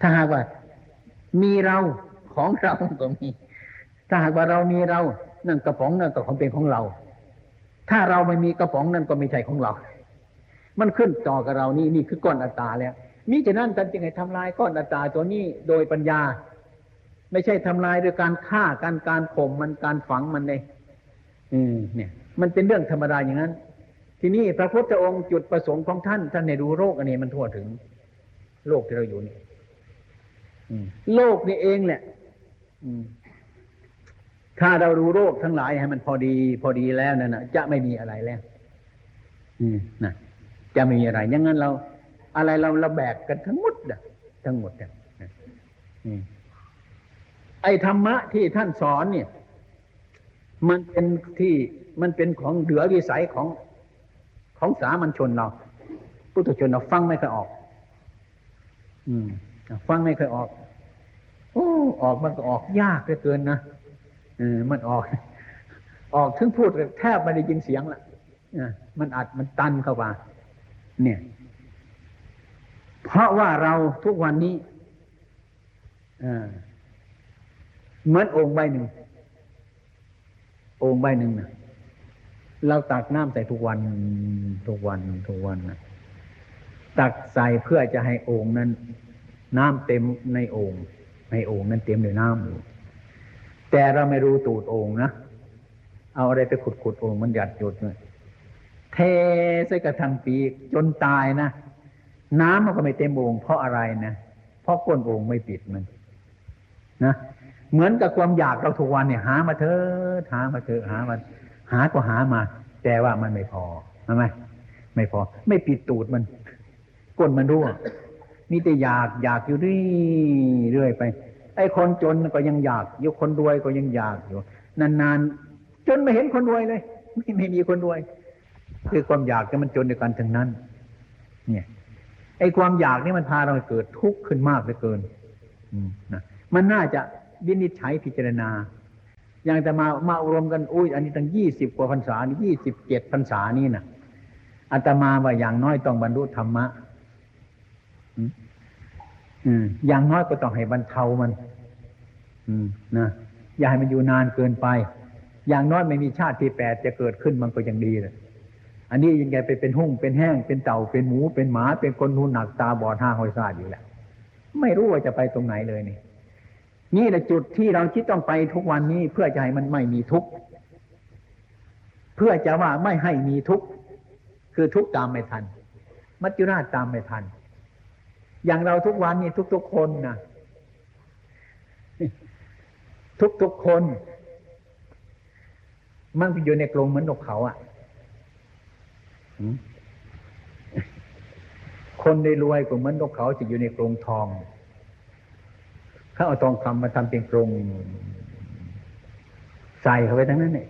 ถ้าหากว่า มีเราของเราก็มี ถ้าหากว่าเรามีเรานั่นกระป๋องนั่นก็ของเป็นของเรา ถ้าเราไม่มีกระป๋องนั่นก็ไม่ใช่ของเรา มันขึ้นต่อกับเรานี่นี่คือก้อนอัตตาแล้ว มิฉะนั้นท่านจึงให้ทำลายก้อนอัตตาตัวนี้โดยปัญญา ไม่ใช่ทำลายโดยการฆ่าการการข่มมันการฝังมันเลยอืมเนี่ย มันเป็นเรื่องธรรมดาอย่างนั้น ทีนี้พระพุทธองค์จุดประสงค์ของท่าน ท่านในดูโรคอันนี้มันทั่วถึง โลกที่เราอยู่นี่โลกนี่เองแหละถ้าเราดูโรคทั้งหลายให้มันพอดี พอดีแล้วนั่นนะจะไม่มีอะไรแล้วนะจะไม่มีอะไรอย่างนั้นเรา อะไรเราเราแบกกันทั้งหมดอะทั้งหมดอะไอ้ธรรมะที่ท่านสอนเนี่ย มันเป็นที่มันเป็นของเหลือวิสัยของของสามัญชนเราพุทธชนเราฟังไม่เคยออก อืม ฟังไม่เคยออกโอ้ออกมันก็ออกยากเหลือเกินนะเออมันออก ออกถึงพูดแทบไม่ได้ยินเสียงละมันอัดมันตันเข้ามาเนี่ย เพราะว่าเราทุกวันนี้เหมือนองค์ใบหนึ่ง องค์ใบหนึ่งนะเราตักน้ำใส่ทุกวัน ทุกวัน ทุกวันนะตักใส่เพื่อจะให้องค์นั้น น้ำเต็มในองค์ในโอ่งนั้นเต็มด้วยน้ำอยู่แต่เราไม่รู้ตูดโอ่งนะเอาอะไรไปขุดขุดๆโอ่งมันหยัดหยดเลยเทใส่กระทังปีกจนตายนะ น้ำมันก็ไม่เต็มโอ่งเพราะอะไรนะเพราะก้นโอ่งไม่ปิดมัน นะเหมือนกับความอยากเราทุกวันเนี่ยหามาเถอะหามาเถอะหามาหาก็หามา แต่ว่ามันไม่พอใช่ไหมไม่พอ ไม่ปิดตูดมันก้นมันรั่วมีแต่อยากอยากอยู่เรื่อยไป ไอ้คนจนก็ยังอยากอยู่คนรวยก็ยังอยากอยู่นานๆจนไม่เห็นคนรวยเลย ไม่ไม่มีคนรวย คือความอยากที่มันจนด้วยกันทั้งนั้น เนี่ย ไอ้ความอยากนี่มันพาเราเกิดทุกข์ขึ้นมากเหลือเกินอืมนะมันน่าจะวินิจฉัยพิจารณา อย่างแต่มา มาอบรมกันอุ้ยอันนี้ตั้งยี่สิบกว่าพรรษานี่ยี่สิบเจ็ดพรรษานี่นะอาตมาว่าอย่างน้อยต้องบรรลุธรรมะอืมอืมอย่างน้อยก็ต้องให้บรรเทามัน อืมนะอย่าให้มันอยู่นานเกินไป อย่างน้อยไม่มีชาติที่แปดจะเกิดขึ้นมันก็ยังดีเลย อันนี้ยังไงไปเป็นหุ่งเป็นแห้ง เป็นเต่าเป็นหมู เป็นหมา เป็นคนหูหนักตาบอดห้าหอยซาดอยู่แหละไม่รู้ว่าจะไปตรงไหนเลยนี่นี่แหละจุดที่เราคิดต้องไปทุกวันนี้เพื่อจะให้มันไม่มีทุกข์เพื่อจะว่าไม่ให้มีทุกข์คือทุกข์ตามไม่ทัน มัจจุราชตามไม่ทัน อย่างเราทุกวันนี้ทุกๆคนนะทุกๆคน มันอยู่ในกรงเหมือนนกเขาอะ่ะ คนได้รวยก็เหมือนนกเขาจะอยู่ในกรงทองเขาเอาทองคำมาทำเป็นกรงใส่เข้าไปทั้งนั้นเนี่ย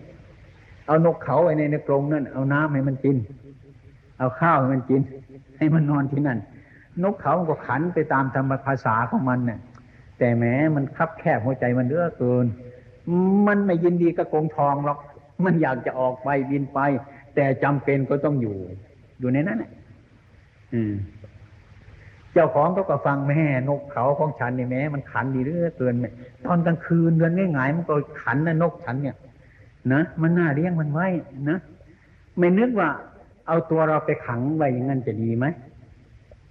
เอานกเขาไว้ในในกรงนั่น เอาน้ำให้มันกิน เอาข้าวให้มันกิน ให้มันนอนที่นั่น นกเขามันก็ขันไปตามธรรมภาษาของมันเนี่ยแต่แม้มันคับแคบหัวใจมันเลือเกิน มันไม่ยินดีกับกรงทองหรอก มันอยากจะออกไปบินไป แต่จำเป็นก็ต้องอยู่ อยู่ในนั้นแหละอืมเจ้าของเขาก็ฟังแม่นกเขาของฉันนี่แม่มันขันดีเหลือเกินแม่ตอนกลางคืนเดินง่ายๆมันก็ขันนะนกฉันเนี่ยนะมันน่าเลี้ยงมันไว้นะไม่นึกว่า เอาตัวเราไปขังไว้อย่างนั้นจะดีไหม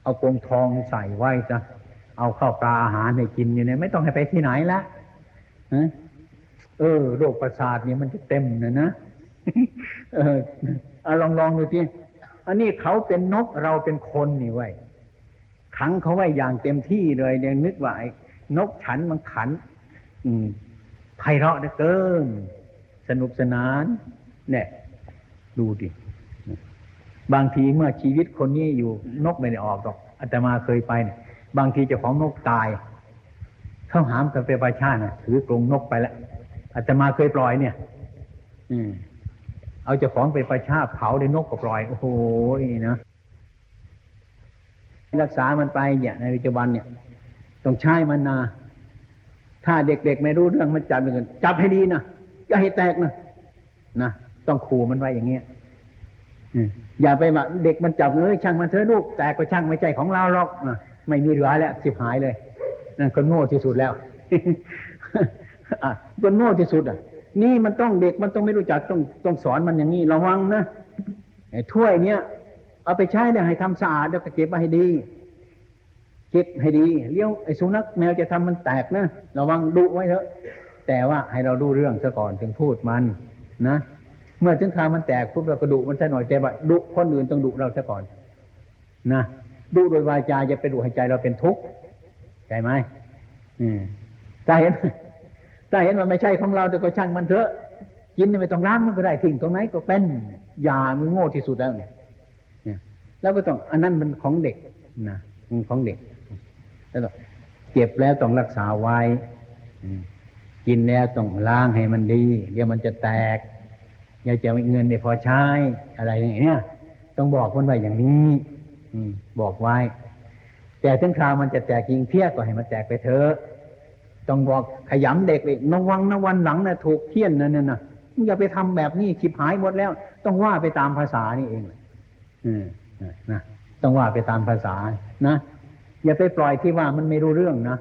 เอากรงทองใส่ไว้จ้ะเอาข้าวปลาอาหารให้กินอยู่เนี่ยไม่ต้องให้ไปที่ไหนละฮะเออโรคประสาทเนี่ยมันจะเต็มนะนะ เออลองลองดูทีอันนี้เขาเป็นนกเราเป็นคนนี่ไว้ขังเขาไว้อย่างเต็มที่เลยเนี่ยนึกว่าไอ้นกฉันมันขัน อืมไพเราะเหลือเกินสนุกสนานเนี่ยดูดิบางทีเมื่อชีวิตคนนี้อยู่นกไม่ได้ออกหรอกอาตมาเคยไปเนี่ยบางทีเจ้าของนกตายเขาหามกันไปประชาน่ะถือกรงนกไปแล้วอาตมาเคยปล่อยเนี่ย อืม เอาเจ้าของไปประชาเผาในนกก็ปล่อย โอ้โหนะรักษามันไปเนี่ยในปัจจุบันเนี่ย ต้องใช้มันนา ถ้าเด็กๆไม่รู้เรื่องมันจับมันจับให้ดีนะอย่าให้แตกนะนะต้องขู่มันไว้อย่างเงี้ยอย่าไปว่าเด็กมันจับเอ้ยช่างมันเถอะลูกแต่ก็ช่างไม่ใจของเราหรอกอะไม่มีเหลือแล้วสิบหายเลยนั่นคนโง่ที่สุดแล้วอะคนโง่ที่สุดอะ นี่มันต้องเด็กมันต้องไม่รู้จักต้องต้องสอนมันอย่างนี้ระวังนะไอ้ถ้วยเนี้ยเอาไปใช้เนี่ยให้ทำสะอาดแล้วก็เก็บไว้ให้ดี เก็บให้ดีเลี้ยวไอ้สุนัขแมวจะทำมันแตกนะระวังดุไว้เถอะ แต่ว่าให้เราดูเรื่องซะก่อนถึงพูดมันนะเมื่อถึงคราวมันแตกปุ๊บเราก็ดุมันซะหน่อยแต่ว่าดุคนอื่นต้องดุเราซะก่อน นะดุโดยวาจาจะไปดุให้ใจเราเป็นทุกข์ใช่ไหมอืมถ้าเห็น ถ้าเห็นมันไม่ใช่ของเราแต่ก็ช่างมันเถอะ กินไม่ต้องล้างมันก็ได้ทิ้งตรงไหนก็เป็นยามันโง่ที่สุดแล้วเนี่ยแล้วก็ต้องอันนั้นมันของเด็กนะมันของเด็กแล้วเก็บแล้วต้องรักษาไว้กินแล้วต้องล้างให้มันดี เดี๋ยวมันจะแตกอย่าจะมีเงินไม่พอใช้อะไรอย่างเงี้ยต้องบอกมันไว้อย่างนี้อืบอกไว้ แต่ถึงคราวมันจะแตกจริงเพี้ยก็ให้มันแตกไปเถอะ ต้องบอกขยำเด็กเลยระวังนะวันหลังนะถูกเคี่ยนนะเนี่ยนะอย่าไปทำแบบนี้ขิบหายหมดแล้ว ต้องว่าไปตามภาษานี่เองอืมนะต้องว่าไปตามภาษานะอย่าไปปล่อยที่ว่ามันไม่รู้เรื่องนะ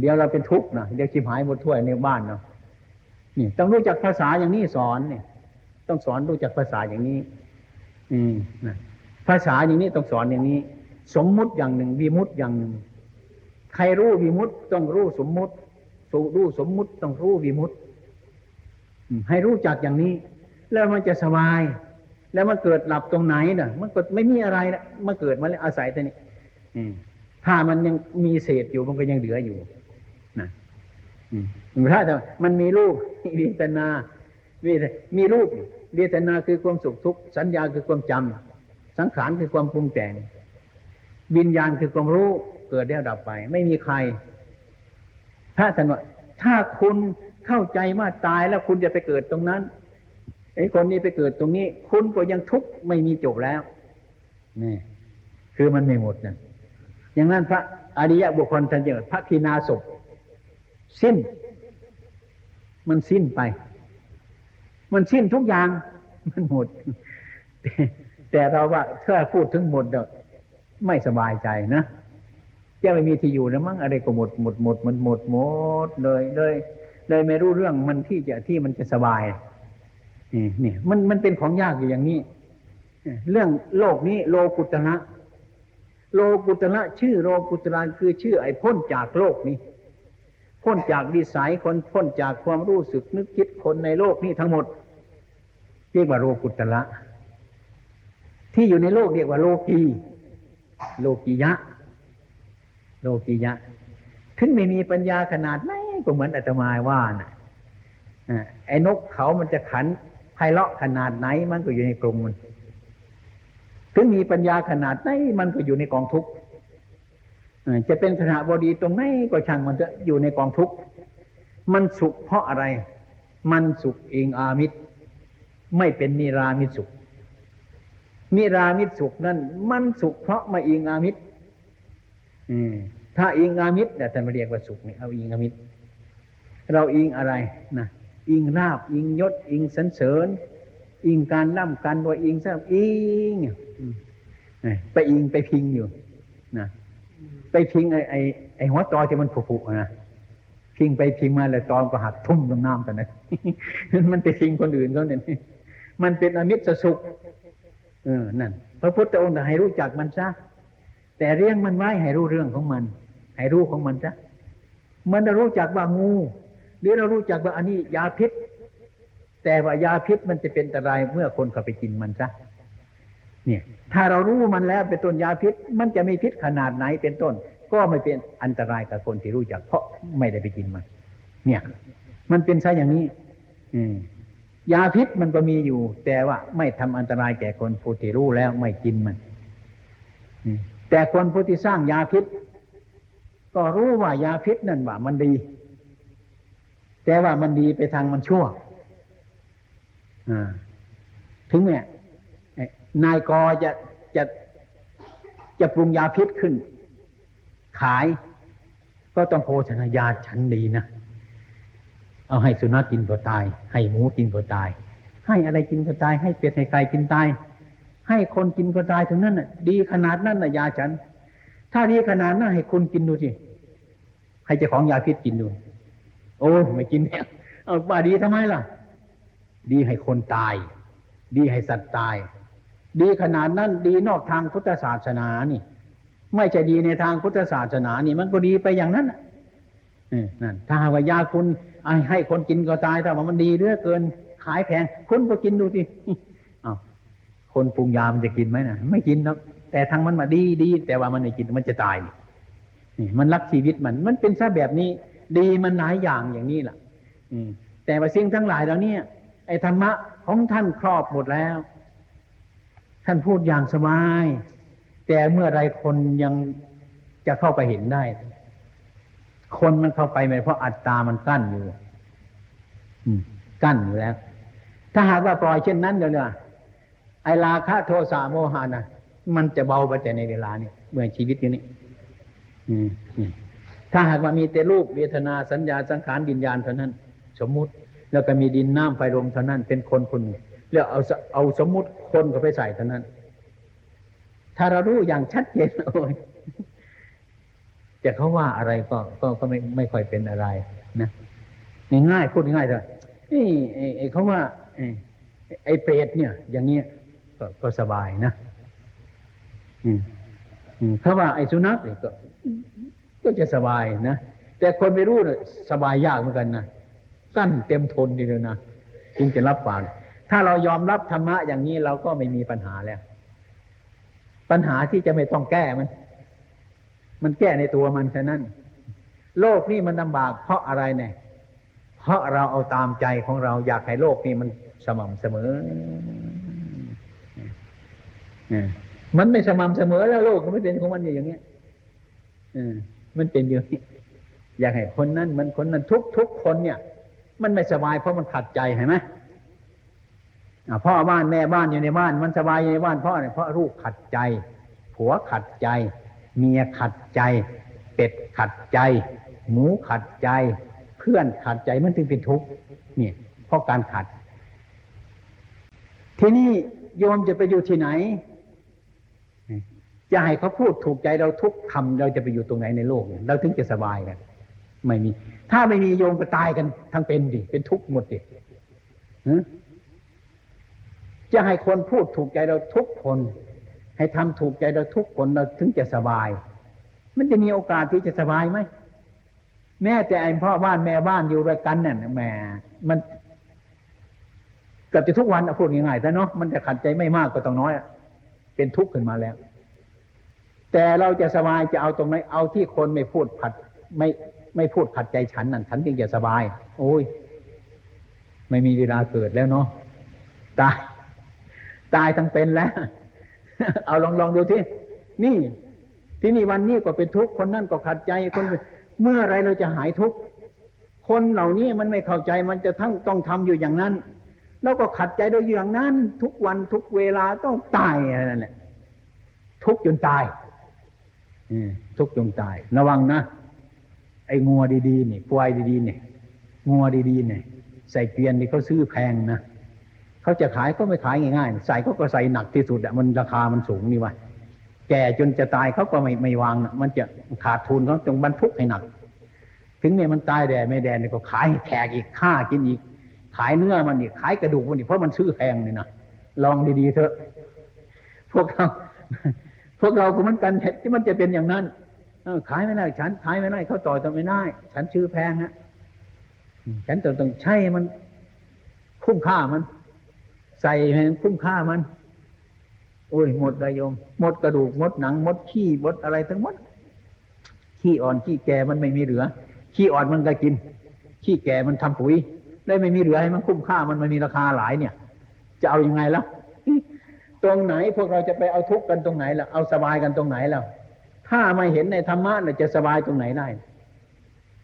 เดี๋ยวเราเป็นทุกข์นะเดี๋ยวขิบหายหมดถ้วยในบ้านเนาะนี่ต้องรู้จักภาษาอย่างนี้สอนเนี่ย ต้องสอนรู้จักภาษาอย่างนี้ อืมนะภาษาอย่างนี้ต้องสอนอย่างนี้ สมมุติอย่างหนึ่งวิมุตติอย่างหนึ่ง ใครรู้วิมุตติต้องรู้สมมุติสูรู้สมมุติต้องรู้วิมุตติอืมให้รู้จักอย่างนี้ แล้วมันจะสบาย แล้วมันเกิดหลับตรงไหนน่ะ มันก็ไม่มีอะไรละมันเกิดมาแล้วอาศัยแต่นี้ถ้ามันยังมีเศษอยู่มันก็ยังเหลืออยู่นะอืถ้าแต่มันมีรูปเวทนาเวทมีรูปเวทนาคือความสุขทุกข์สัญญาคือความจำสังขารคือความปรุงแต่ง วิญญาณคือความรู้ เกิดแล้วดับไป ไม่มีใครถ้าท่านว่าถ้าคุณเข้าใจว่าตายแล้วคุณจะไปเกิดตรงนั้นไอ้คนนี้ไปเกิดตรงนี้ คุณก็ยังทุกข์ไม่มีจบแล้วนี่คือมันไม่หมดนะอย่างนั้นพระอริยบุคคลท่านเจอพระคีนาศพสิ้น มันสิ้นไป มันสิ้นทุกอย่าง มันหมด แต่แต่เราว่าถ้าพูดถึงหมดเนี่ยไม่สบายใจนะ จะไม่มีที่อยู่แล้วมั้งอะไรก็หมดหมดหมดมันหมดหมดเลยเลยเลยไม่รู้เรื่องมันที่จะที่มันจะสบายนี่นี่มันมันเป็นของยากอยู่อย่างนี้เรื่องโลกนี้โลกุตระโลกุตระชื่อโลกุตระคือชื่อไอ้พ้นจากโลกนี้พ้นจากวิสัยคนพ้นจากความรู้สึกนึกคิดคนในโลกนี้ทั้งหมดเรียกว่าโลกุตระที่อยู่ในโลกเรียกว่าโลกีโลกียะ โลกียะถึงไม่มีปัญญาขนาดไหนก็เหมือนอาตมาว่านะ่ะไอ้นกเขามันจะขันไพเราะขนาดไหน มันก็อยู่ในกรงมันถึงมีปัญญาขนาดไหนมันก็อยู่ในกองทุกข์จะเป็นขณะบดีตรงไหนก็ช่างมันจะอยู่ในกองทุกข์มันสุขเพราะอะไร มันสุขเองอามิตร ไม่เป็นนิรามิตสุข นิรามิตสุขนั่นมันสุขเพราะมาเองอามิตร อืม ถ้าอิงอามิตรแต่ท่านมาเรียกว่าสุขนี่เอาอิงอามิตรเราอิงอะไรนะอิงราบ อิงยศ อิงสันเสริญ อิงการล่ำการรวยอิงทรัพย์อิงไปอิงไปพิงอยู่นะไปพิงไอ้ไอ้ไอหัวตอที่มันผุๆนะพิงไปพิงมาแล้วตอนก็หักทุ่มลงน้ำแต่นั้นมันไปพิงคนอื่นเขาเนี่ยมันเป็นอมิตรสุขเออนั่นพระพุทธองค์ให้รู้จักมันซะแต่เรียงมันไว้ให้รู้เรื่องของมัน ให้รู้ของมันซะมันจะรู้จักว่างูหรือเรารู้จักว่าอันนี้ยาพิษ แต่ว่ายาพิษมันจะเป็นอันตรายเมื่อคนเข้าไปกินมันซะเนี่ย ถ้าเรารู้มันแล้วเป็นต้นยาพิษ มันจะมีพิษขนาดไหนเป็นต้น ก็ไม่เป็นอันตรายกับคนที่รู้จัก เพราะไม่ได้ไปกินมัน เนี่ย มันเป็นซะอย่างนี้ อืมยาพิษมันก็มีอยู่ แต่ว่าไม่ทำอันตรายแก่คนผู้ที่รู้แล้วไม่กินมันอืแต่คนผู้ที่สร้างยาพิษ ก็รู้ว่ายาพิษนั่นว่ามันดี แต่ว่ามันดีไปทางมันชั่วถึงเนี่ยนายกอจะจะจะปรุงยาพิษขึ้น ขาย ก็ต้องโภชนายาชั้นดีนะเอาให้สุนัขกินก็ตาย ให้หมูกินก็ตาย ให้อะไรกินก็ตาย ให้เป็ดให้ไก่กินตาย ให้คนกินก็ตายถึงนั้นน่ะ ดีขนาดนั้นน่ะยาฉัน ถ้าดีขนาดนั้นให้คุณกินดูสิ ให้เจ้าของยาพิษกินดู โอ้ไม่กินเนี่ยเอาว่าดีทำไมล่ะ ดีให้คนตาย ดีให้สัตว์ตาย ดีขนาดนั้นดีนอกทางพุทธศาสนานี่ ไม่ใช่ดีในทางพุทธศาสนานี่ มันก็ดีไปอย่างนั้นนั่นถ้าว่ายาคุณให้คนกินก็ตายแต่ว่ามันดีเรื่อเกิน ขายแพงคุณก็กินดูสิอ้าวคนปรุงยามันจะกินไหมนะไม่กินหรอกแต่ทางมันมาดีดีแต่ว่ามันไม่กินมันจะตายนี่ มันรักชีวิตมัน มันเป็นซะแบบนี้ ดีมันหลายอย่างอย่างนี้แหละอืม แต่ว่าสิ่งทั้งหลายเหล่านี้ไอ้ธรรมะของท่านครอบหมดแล้ว ท่านพูดอย่างสบาย แต่เมื่อไรคนยังจะเข้าไปเห็นได้ คนมันเข้าไปไม่เพราะอัตตามันกั้นอยู่กั้นอยู่แล้ว ถ้าหากว่าปล่อยเช่นนั้นเดี๋ยวนี้ไอราคะโทสะโมหะนะมันจะเบาไปแต่ในเวลานี้เมื่อชีวิตอยู่นี้ ถ้าหากว่ามีแต่รูปเวทนาสัญญาสังขารดินญาณเท่านั้น สมมุติแล้วก็มีดินน้ำไฟลมเท่านั้น เป็นคนคนหนึ่งแล้วเอาเอาสมมุติคนก็ไปใส่เท่านั้น ถ้าเรารู้อย่างชัดเจนโอ้ยจะเขาว่าอะไรก็ก็ก็ไม่ไม่ค่อยเป็นอะไร นะง่ายพูดง่ายเลยนี่ไอ้เขาว่าไอ้เปรตเนี่ย อย่างเงี้ยก็สบายนะอืมเขาว่าไอ้สุนัขก็ ก็จะสบายนะแต่คนไม่รู้เนี่ยสบายยากเหมือนกันนะกั้นเต็มทนดีเลยนะจึงจะรับฟังถ้าเรายอมรับธรรมะอย่างนี้เราก็ไม่มีปัญหาแล้ว ปัญหาที่จะไม่ต้องแก้มัน มันแก้ในตัวมันแค่นั้น โลกนี่มันลำบาก เพราะอะไรเนี่ย เพราะเราเอาตามใจของเราอยากให้โลกนี่มันสม่ำเสมอมันไม่สม่ำเสมอแล้วโลกมันไม่เป็นของมันอย่างเงี้ย มันเป็นอย่างนี้อยากให้คนนั้นมันคนนั้นทุกทุกคนเนี่ย มันไม่สบายเพราะมันขัดใจเห็นไหมพ่อบ้านแม่บ้านอยู่ในบ้าน มันสบายอยู่ในบ้านเพราะอะไรเพราะลูกขัดใจ ผัวขัดใจ เมียขัดใจ เป็ดขัดใจ หมูขัดใจ เพื่อนขัดใจมันถึงเป็นทุกข์เนี่ยเพราะการขัด ทีนี้โยมจะไปอยู่ที่ไหน จะให้เขาพูดถูกใจเราทุกคำเราจะไปอยู่ตรงไหนในโลกเราถึงจะสบายกันไม่มี ถ้าไม่มีโยมก็ตายกันทั้งเป็นดิเป็นทุกข์หมดดิจะให้คนพูดถูกใจเราทุกคน ให้ทำถูกใจเราทุกคนเราถึงจะสบาย มันจะมีโอกาสที่จะสบายไหมแม้แต่ไอ้พ่อบ้านแม่บ้านอยู่ด้วยกันเนี่ยแหมมันเกือบจะทุกวันพูดง่ายๆแต่เนาะมันจะขัดใจไม่มากก็ต้องน้อยเป็นทุกข์ขึ้นมาแล้ว แต่เราจะสบายจะเอาตรงไหนเอาที่คนไม่พูดผัดไม่ไม่พูดขัดใจฉันนั่นฉันจึงจะสบาย โอ้ย ไม่มีเวลาเกิดแล้วเนาะตาย ตายทั้งเป็นแล้ว เอาลองลองดูที่นี่ ที่นี่วันนี้ก็เป็นทุกข์คนนั่นก็ขัดใจคนเมื่อไรเราจะหายทุกข์คนเหล่านี้มันไม่เข้าใจมันจะทั้งต้องทำอยู่อย่างนั้น แล้วก็ขัดใจโดยอย่างนั้น ทุกวันทุกเวลาต้องตายนั่นแหละทุกจนตาย ทุกจนตาย ระวังนะ ไอ้งัวดีๆนี่ควายดีๆเนี่ยงัวดีๆเนี่ยใส่เกวียนนี่เขาซื้อแพงนะเขาจะขายก็ไม่ขายง่ายๆใส่ก็ก็ใส่หนักที่สุดอะมันราคามันสูงนี่วะแก่จนจะตายเขาก็ไม่ไม่วางนะมันจะขาดทุนเขาจงบรรทุกให้หนัก ถึงเนี่ยมันตายแดดไม่แดดเนี่ยก็ขายแขกอีกฆ่ากินอีก ขายเนื้อมันอีกขายกระดูกมันอีกเพราะมันซื้อแพงเลยนะลองดีๆเถอะ พวกเรา พวกเราก็เหมือนกันที่มันจะเป็นอย่างนั้นขายไม่ได้ ฉันขายไม่ได้เขาต่อจะไม่ได้ ฉันชื่อแพงฮะฉันต้องต้องใช้มัน คุ้มค่ามัน ใส่ให้คุ้มค่ามัน โอ้ยหมดเลยโยม หมดกระดูกหมดหนังหมดขี้หมดอะไรทั้งหมดขี้อ่อนขี้แก่มันไม่มีเหลือขี้อ่อนมันก็กินขี้แก่มันทำปุ๋ยได้ไม่มีเหลือให้มันคุ้มค่ามันมันมีราคาหลายเนี่ย จะเอาอยัางไงล่ะ ตรงไหนพวกเราจะไปเอาทุกข์กันตรงไหนล่ะเอาสบายกันตรงไหนล่ะถ้าไม่เห็นในธรรมะเราจะสบายตรงไหนได้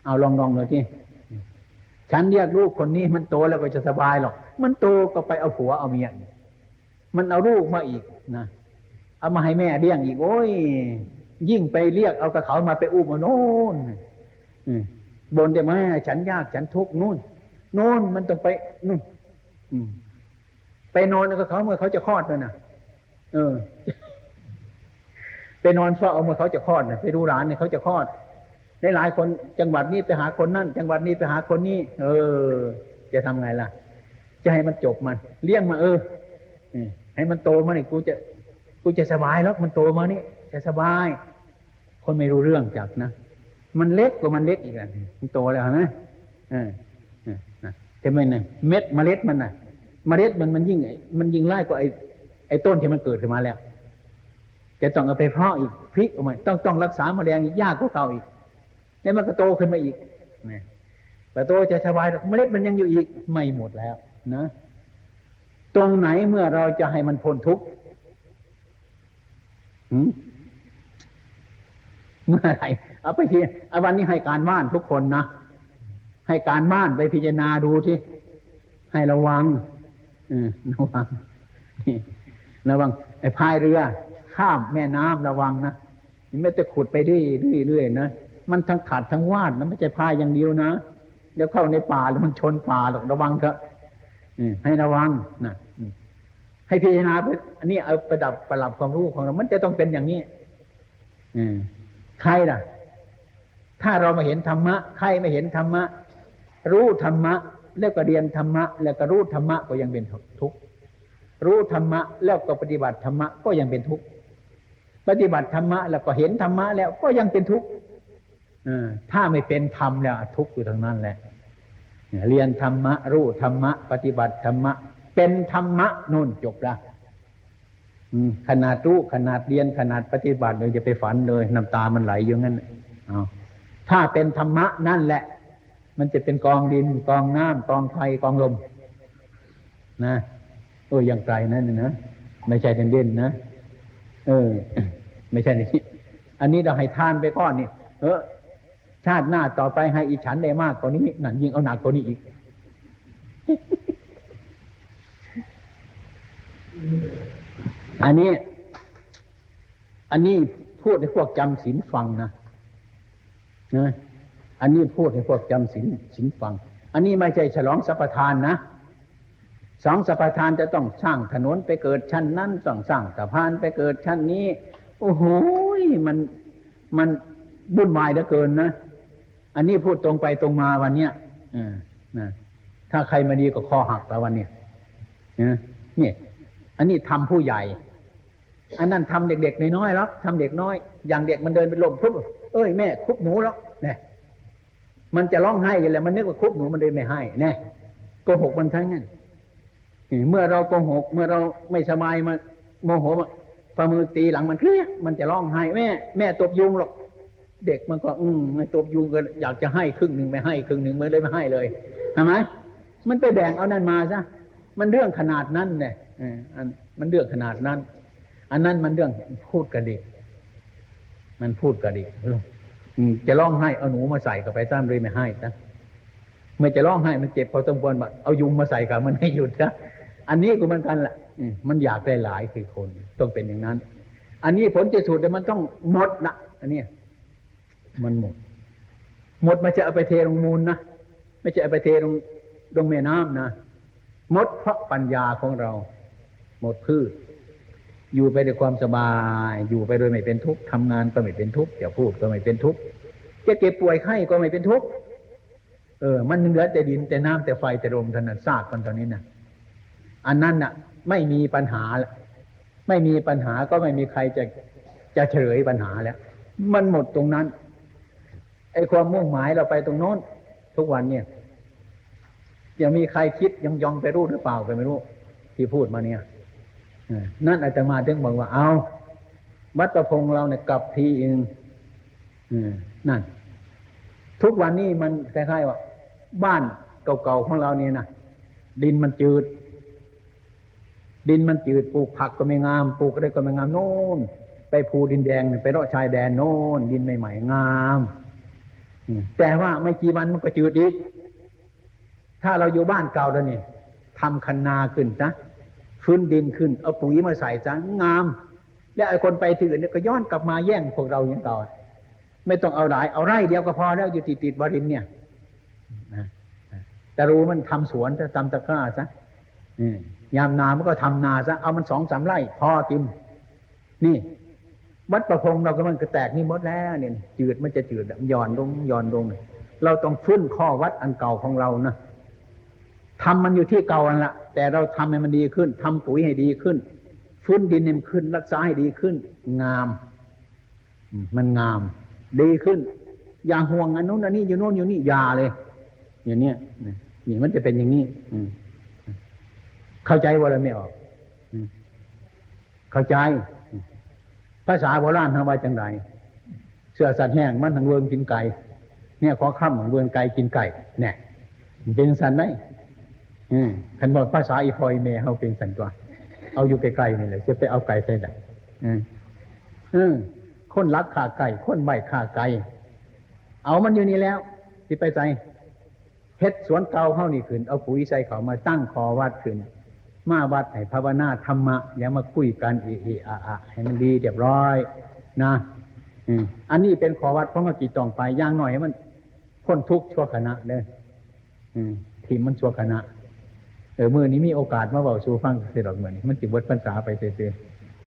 เอาลองลองเลยที่ฉันเรียกลูกคนนี้มันโตแล้วก็จะสบายหรอก มันโตก็ไปเอาผัวเอาเมียมันเอาลูกมาอีกนะเอามาให้แม่เลี้ยงอีกโอ้ย ยิ่งไปเรียกเอากระเขามาไปอุ้มมาโน่นบนเดี๋ยวแม่ฉันยากฉันทุกข์นู่นโน่นมันต้องไปนู่นไปนอนกับเขาเมื่อเขาจะคลอดเลยนะ เออไปนอนเฝ้าเอาเมื่อเขาจะคลอดไปดูหลานเนี่ยเขาจะคลอดในหลายคนจังหวัดนี้ไปหาคนนั่น จังหวัดนี้ไปหาคนนี้เออ จะทำไงล่ะ จะให้มันจบมัน เลี้ยงมาเออให้มันโตมานี่กูจะกูจะสบายแล้วมันโตมานี่จะสบาย คนไม่รู้เรื่องจักนะมันเล็กกว่ามันเล็กอีกอะมันโตแล้วนะเออแต่ไม่เนี่ยเม็ดเมล็ดมันน่ะ เมล็ดมันมันยิ่งมันยิ่งไล่กว่าไอ้ อ้ต้นที่มันเกิดขึ้นมาแล้วจะต้องเอาไปเพาะอีกพลิกออกมาต้องต้องรักษาแมลงอีกยากกว่าเก่าอีกแล้วมันก็โตขึ้นมาอีกนะแต่โตจะสบายเมล็ดมันยังอยู่อีกไม่หมดแล้วนะตรงไหนเมื่อเราจะให้มันพ้นทุกข์เมื่อไรเอาไปทีเอาวันนี้ให้การบ้านทุกคนนะให้การบ้านไปพิจารณาดูที่ให้ระวังระวัง ระวังไอ้พายเรือ ข้ามแม่น้ำระวังนะไม่จะขุดไปเรื่อยๆนะมันทั้งขาดทั้งวาดนะไม่ใช่พายอย่างเดียวนะเดี๋ยวเข้าในป่าแล้วมันชนป่าหรอกระวังเถอะให้ระวังนะให้พิจารณาอันนี้เอาประดับประหลับความรู้ของเรา มันจะต้องเป็นอย่างนี้ใครล่ะ ถ้าเรามาเห็นธรรมะ ใครไม่เห็นธรรมะ รู้ธรรมะ แล้วก็เรียนธรรมะ แล้วก็รู้ธรรมะก็ยังเป็นทุกข์ รู้ธรรมะแล้วก็ปฏิบัติธรรมะก็ยังเป็นทุกข์ปฏิบัติธรรมะแล้วก็เห็นธรรมะแล้วก็ยังเป็นทุกข์ถ้าไม่เป็นธรรมแล้วทุกข์อยู่ทางนั้นแหละเรียนธรรมะ รู้ธรรมะ ปฏิบัติธรรมะ เป็นธรรมะนู่นจบละขนาดรู้ขนาดเรียนขนาดปฏิบัติเลยจะไปฝันเลยน้ำตามันไหลอยู่งั้นเอาถ้าเป็นธรรมะนั่นแหละ มันจะเป็นกองดินกองน้ำกองไฟกองลมนะ โอ้ยยังไกลนั่นนะไม่ใช่เด่นเด่นๆนะเออ ไม่ใช่นี่อันนี้เราให้ทานไปก้อนนี่เออ ชาติหน้าต่อไปให้อีฉันได้มากกว่านี้นั่นยิ่งเอาหนักกว่านี้อีกอันนี้ อันนี้พูดให้พวกจำศีลฟังนะนะอันนี้พูดให้พวกจำศีลศีลฟัง อันนี้ไม่ใช่ฉลองสัพทานนะ สองสัพทานจะต้องสร้างถนนไปเกิดชั้นนั้นต้องสร้างสะพานไปเกิดชั้นนี้ โอ้โหมันมันบุ่นวายเหลือเกินนะอันนี้พูดตรงไปตรงมาวันเนี้ยอ่านะถ้าใครมาดีก็คอหักแล้ววันเนี้ยนะเนี่ยอันนี้ทำผู้ใหญ่ อันนั้นทำเด็กๆน้อยๆแล้วทำเด็กน้อย อย่างเด็กมันเดินไปลมปุ๊บเอ้ยแม่คุบหนูแล้วเนี่ยมันจะร้องไห้กันแหละมันนึกว่าคุบหนูมันเลยไม่ให้แน่โกหกมันทั้งนั้น เมื่อเราโกหก เมื่อเราไม่สบายมาโมโหฝ่ามือตีหลังมันเครียดมันจะร้องไห้แม่แม่ตบยุงหรอก เด็กมันก็ อืมไม่ตบยุงก็อยากจะให้ครึ่งหนึ่งไม่ให้ครึ่งหนึ่งไมันเลยไม่ให้เลยใช่ไหมมันไปแบ่งเอานั่นมาซะมันเรื่องขนาดนั้นเนี่ยอันมันเรื่องขนาดนั้น อันนั้นมันเรื่องพูดกระดิกมันพูดกระดิกจะร้องไห้เอาหนูมาใส่กับไปซ้ำเลยไม่ให้นะเมื่อจะร้องไห้มันเจ็บพอสมควรแบบเอายุงมาใส่กับมันให้หยุดนะ อันนี้ก็เหมือนกันแหละมันอยากได้หลายคือคน ต้องเป็นอย่างนั้น อันนี้ผลที่สุดเนี่มันต้องหมดนะอันนี้มันหมด หมดไมันจะเอาไปเทลงมูลนะไม่ใช่เอาไปเทลงลงแม่น้ำนะหมดเพราะปัญญาของเรา หมดพืช อยู่ไปด้วยความสบาย อยู่ไปโดยไม่เป็นทุกข์ทำงานก็ไม่เป็นทุกข์จะพูดก็ไม่เป็นทุกข์จะเก็บป่วยไข้ก็ไม่เป็นทุกข์เออ มันเหลือแต่ดินแต่น้ำแต่ไฟแต่ลมเท่านั้นซากกันตอนนี้นะ อันนั้นน่ะ ไม่มีปัญหาละไม่มีปัญหาก็ไม่มีใครจะจะเฉลยปัญหาแล้ว มันหมดตรงนั้น ไอ้ความมุ่งหมายเราไปตรงโน้น ทุกวันเนี่ยยังมีใครคิดยังยองไปรู้หรือเปล่าก็ไม่รู้ ที่พูดมาเนี่ยนั่นอาจจะมาถึงบอกว่าเอาวัดประพงเราเนี่ยกลับทีเองนั่น ทุกวันนี้มันคล้ายๆว่า บ้านเก่าๆของเราเนี่ยนะดินมันจืด ดินมันจืดปลูกผักก็ไม่งามปลูกอะไรก็ไม่งามโน่นไปภูดินแดงไปเลาะชายแดนโน่นดินใหม่ๆงามแต่ว่าไม่กี่วันมันก็จืดอีกถ้าเราอยู่บ้านเก่าแล้วนี่ทำคันนาขึ้นนะฟื้นดินขึ้นเอาปุ๋ยมาใส่ซะงาม แล้วไอ้คนไปที่อื่นเนี่ยก็ย้อนกลับมาแย่งพวกเราอย่างต่อไม่ต้องเอาหลายเอาไร่เดียวก็พอแล้วอยู่ติดติดบรินเนี่ยแต่รู้มันทำสวนจะทำตะกร้าซะ ยามนามันก็ทำนาซะเอามันสองสามไร่พอกิน นี่วัดประพงเราก็มันก็แตกนี่หมดแล้ว เนี่ยจืดมันจะจืดย่อนลงย่อนลงเราต้องฟื้นข้อวัดอันเก่าของเรานะทำมันอยู่ที่เก่าอันละแต่เราทำให้มันดีขึ้นทำปุ๋ยให้ดีขึ้น ฟื้นดินให้มันขึ้น รักษาให้ดีขึ้น งาม มันงาม ดีขึ้น อย่าห่วงอันนู้นอันนี้อยู่โน่นอยู่นี่อย่าเลย อย่างเนี้ยนี่มันจะเป็นอย่างนี้ เข้าใจว่าอะไรไม่ออก เข้าใจ ภาษาโบราณทำว่าจังไรเสื้อสัตว์แห้งมันทางเวิงกินไก่เนี่ยขอข้ามของเวิงไก่กินไก่เนี่ยเป็นสันไหมขันบอกภาษาอีพอยเมย์เขาเป็นสันตัว เอาอยู่ไกลๆนี่แหละจะไปเอาไก่ใส่ไหนคนรักขาไก่ คนใบขาไก่ เอามันอยู่นี่แล้วที่ไปใส่เฮ็ดสวนเก่าเข้านี่ขึ้น เอาปุ๋ยใส่เขามาตั้งคอวัดขึ้น มาวัดให้ภาวนาธรรมะ อย่ามาคุยกันเอเออะอะให้มันดีเรียบร้อย นะอันนี้เป็นขอวัดเพราะมากี่จองไปย่างหน่อยให้มันพ้นทุกข์ชั่วขณะเลยทีมมันชั่วขณะเออมือนี้มีโอกาสมาบอกสู่ฟังเสียดอกเหมือนมันจิบวัดภาษาไปเสีย